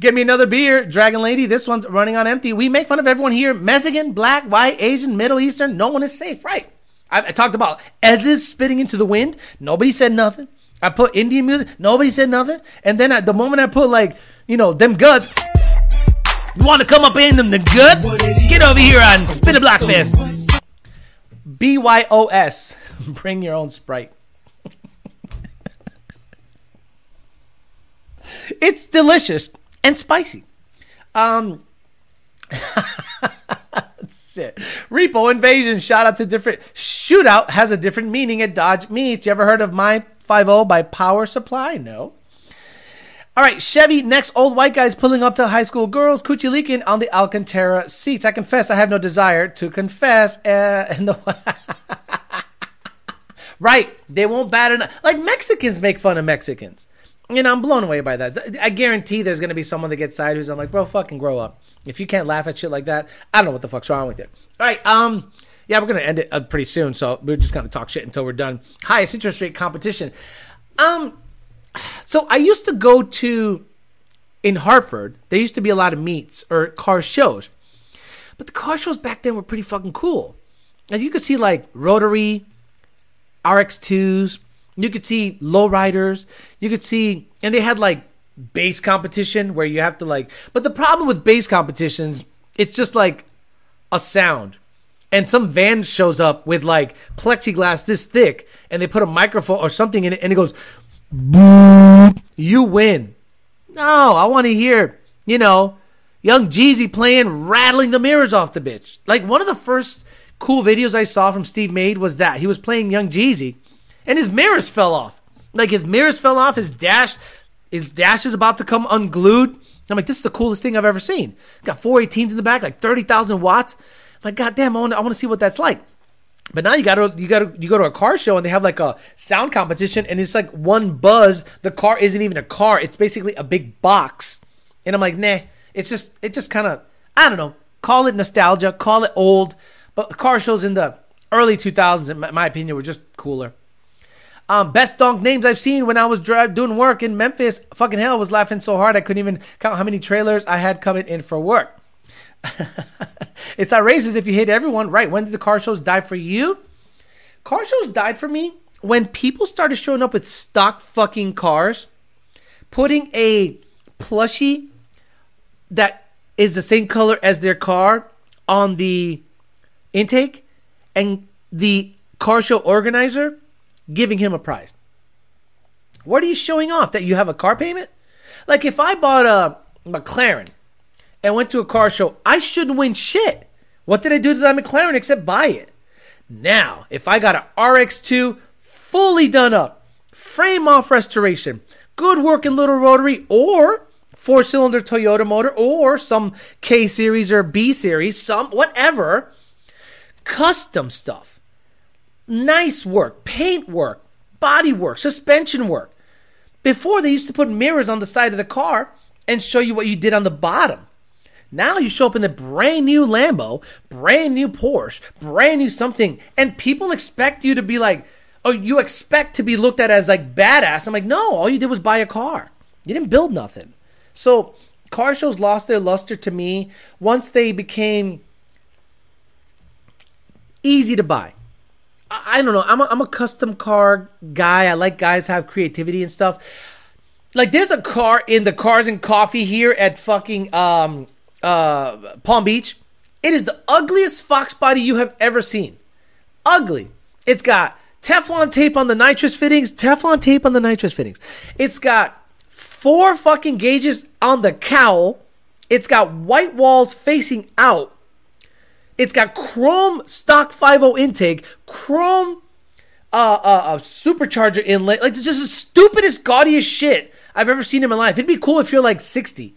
Speaker 1: Get me another beer, Dragon Lady. This one's running on empty. We make fun of everyone here Mexican, black, white, Asian, Middle Eastern. No one is safe, right? I, I talked about Ez's spitting into the wind. Nobody said nothing. I put Indian music. Nobody said nothing. And then at the moment I put, like, you know, them guts. You want to come up in them the guts? Get over here on Spin a Block Fest. BYOS. Bring your own Sprite. It's delicious and spicy. Um, that's it. Repo Invasion. Shout out to different. Shootout has a different meaning at Dodge Meats. You ever heard of My 50 by Power Supply? No. All right, Chevy. Next, old white guys pulling up to high school girls, coochie leaking on the Alcantara seats. I confess, I have no desire to confess. Uh, the right, they won't bat an like Mexicans make fun of Mexicans. And I'm blown away by that. I guarantee there's gonna be someone that gets side who's I'm like, bro, fucking grow up. If you can't laugh at shit like that, I don't know what the fuck's wrong with you. All right, um, yeah, we're gonna end it uh, pretty soon, so we're just gonna talk shit until we're done. Highest interest rate competition. Um, so I used to go to in Hartford, there used to be a lot of meets or car shows. But the car shows back then were pretty fucking cool. And you could see like rotary RX2s, you could see lowriders, you could see, and they had like base competition where you have to like, but the problem with base competitions, it's just like a sound. And some van shows up with like plexiglass this thick, and they put a microphone or something in it, and it goes, boom, you win. No, I want to hear, you know, Young Jeezy playing, rattling the mirrors off the bitch. Like one of the first cool videos I saw from Steve Made was that he was playing Young Jeezy, and his mirrors fell off. Like his mirrors fell off. His dash, his dash is about to come unglued. I'm like, this is the coolest thing I've ever seen. Got 418s in the back, like 30,000 watts. I'm like, goddamn, I want, I want to see what that's like. But now you gotta you gotta you go to a car show and they have like a sound competition and it's like one buzz. The car isn't even a car; it's basically a big box. And I'm like, nah. It's just it just kind of I don't know. Call it nostalgia, call it old. But car shows in the early 2000s, in my, opinion, were just cooler. Um, best dunk names I've seen when I was doing work in Memphis. Fucking hell, I was laughing so hard I couldn't even count how many trailers I had coming in for work. it's not racist if you hate everyone. Right. When did the car shows die for you? Car shows died for me when people started showing up with stock fucking cars, putting a plushie that is the same color as their car on the intake and the car show organizer giving him a prize. What are you showing off? That you have a car payment? Like if I bought a McLaren and went to a car show, I shouldn't win shit. What did I do to that McLaren except buy it? Now, if I got an RX2 fully done up, frame off restoration, good working little rotary, or four cylinder Toyota motor, or some K series or B series, some whatever, custom stuff, nice work, paint work, body work, suspension work. Before they used to put mirrors on the side of the car and show you what you did on the bottom. Now you show up in the brand new Lambo, brand new Porsche, brand new something, and people expect you to be like, oh, you expect to be looked at as like badass. I'm like, no, all you did was buy a car. You didn't build nothing. So car shows lost their luster to me once they became easy to buy. I, don't know. I'm a, I'm a custom car guy. I like guys have creativity and stuff. Like there's a car in the Cars and Coffee here at fucking um uh Palm Beach. It is the ugliest Fox body you have ever seen. Ugly. It's got Teflon tape on the nitrous fittings, Teflon tape on the nitrous fittings. It's got four fucking gauges on the cowl. It's got white walls facing out. It's got chrome stock 50 intake, chrome uh, uh, uh, supercharger inlet. Like, it's just the stupidest, gaudiest shit I've ever seen in my life. It'd be cool if you're like 60.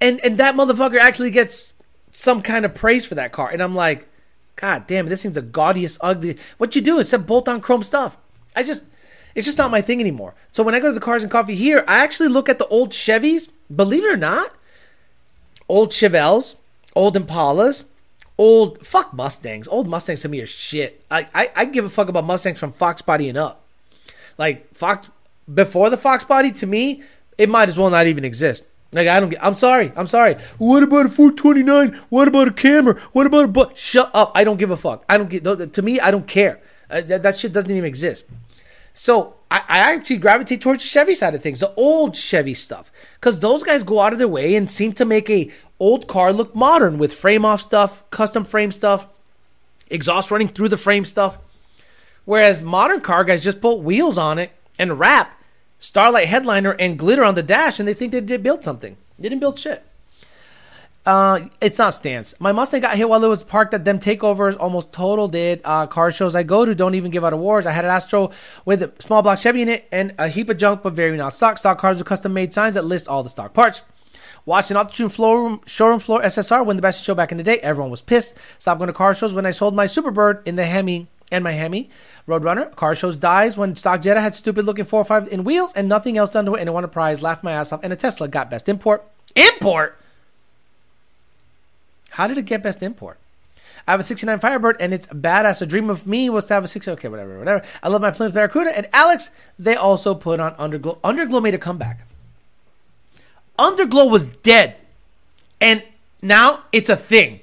Speaker 1: And, and that motherfucker actually gets some kind of praise for that car. And I'm like, God damn this thing's the gaudiest, ugly. What you do is bolt on chrome stuff. I just, it's just not my thing anymore. So when I go to the cars and coffee here, I actually look at the old Chevys. Believe it or not, old Chevelles, old Impalas, old fuck Mustangs. Old Mustangs to me are shit. I, I I give a fuck about Mustangs from Fox Body and up. Like Fox before the Fox Body to me, it might as well not even exist. Like I don't get. I'm sorry. I'm sorry. What about a 429? What about a camera? What about a but? Shut up. I don't give a fuck. I don't get. To me, I don't care. Uh, that, that shit doesn't even exist. So I, I actually gravitate towards the Chevy side of things, the old Chevy stuff, because those guys go out of their way and seem to make a old car look modern with frame off stuff, custom frame stuff, exhaust running through the frame stuff. Whereas modern car guys just put wheels on it and wrap Starlight headliner and glitter on the dash, and they think they did build something. They didn't build shit. Uh, it's not stance. My Mustang got hit while it was parked at them takeovers. Almost total did. Uh, car shows I go to don't even give out awards. I had an Astro with a small block Chevy in it and a heap of junk, but very not stock. Stock cars with custom made signs that list all the stock parts. Watched an Optune floor, showroom floor SSR win the best show back in the day. Everyone was pissed. Stopped going to car shows when I sold my Superbird in the Hemi and my Hemi. Roadrunner. Car shows dies when stock Jetta had stupid looking 405 in wheels and nothing else done to it and it won a prize. Laughed my ass off. And a Tesla got best import. Import? How did it get best import? I have a 69 Firebird and it's badass. A dream of me was to have a 60. Okay, whatever, whatever. I love my Plymouth Barracuda. And Alex, they also put on Underglow. Underglow made a comeback. Underglow was dead, and now it's a thing.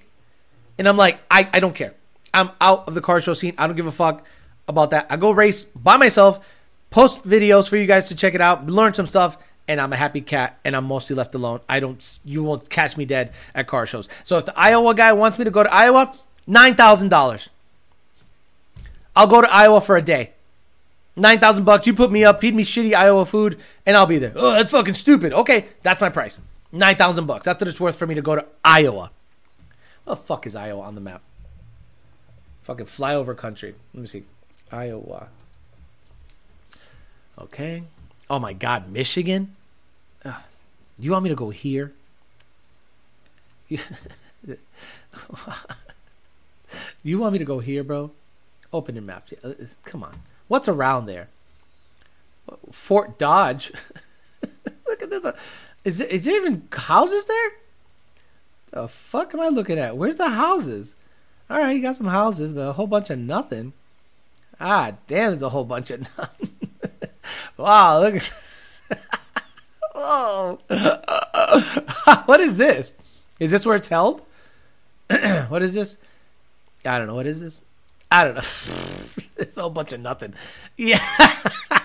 Speaker 1: And I'm like, I, I don't care. I'm out of the car show scene. I don't give a fuck about that. I go race by myself, post videos for you guys to check it out, learn some stuff, and I'm a happy cat. And I'm mostly left alone. I don't. You won't catch me dead at car shows. So if the Iowa guy wants me to go to Iowa, nine thousand dollars. I'll go to Iowa for a day. Nine thousand bucks. You put me up, feed me shitty Iowa food, and I'll be there. Oh, that's fucking stupid. Okay, that's my price. Nine thousand bucks. That's what it's worth for me to go to Iowa. What the fuck is Iowa on the map? Fucking flyover country. Let me see. Iowa. Okay. Oh my God, Michigan. Ugh. You want me to go here? You want me to go here, bro? Open your maps. Uh, Come on. What's around there? Fort Dodge. Look at this. uh, Is there, is there even houses there? The fuck am I looking at? Where's the houses? All right, you got some houses, but a whole bunch of nothing. Ah, damn, there's a whole bunch of nothing. wow, look at. Whoa. what is this? Is this where it's held? what is this? I don't know. What is this? I don't know. it's a whole bunch of nothing. Yeah.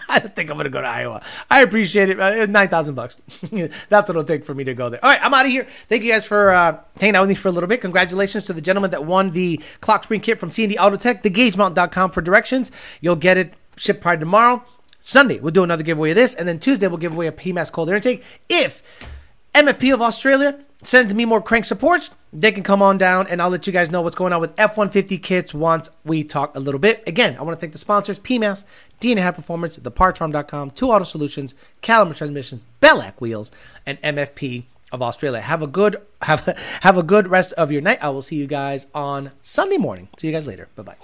Speaker 1: I don't think I'm gonna go to Iowa. I appreciate it. Uh, Nine thousand bucks. That's what it'll take for me to go there. All right, I'm out of here. Thank you guys for uh, hanging out with me for a little bit. Congratulations to the gentleman that won the clock spring kit from C&D Auto Tech. TheGageMount.com for directions. You'll get it shipped to tomorrow. Sunday we'll do another giveaway of this, and then Tuesday we'll give away a PMAS cold air intake. If MFP of Australia sends me more crank supports, they can come on down and I'll let you guys know what's going on with F-150 kits once we talk a little bit. Again, I want to thank the sponsors, PMAS, DNA High Performance, thepartsfarm.com, Two Auto Solutions, Caliber Transmissions, Belak Wheels, and MFP of Australia. Have a good have a, have a good rest of your night. I will see you guys on Sunday morning. See you guys later. Bye-bye.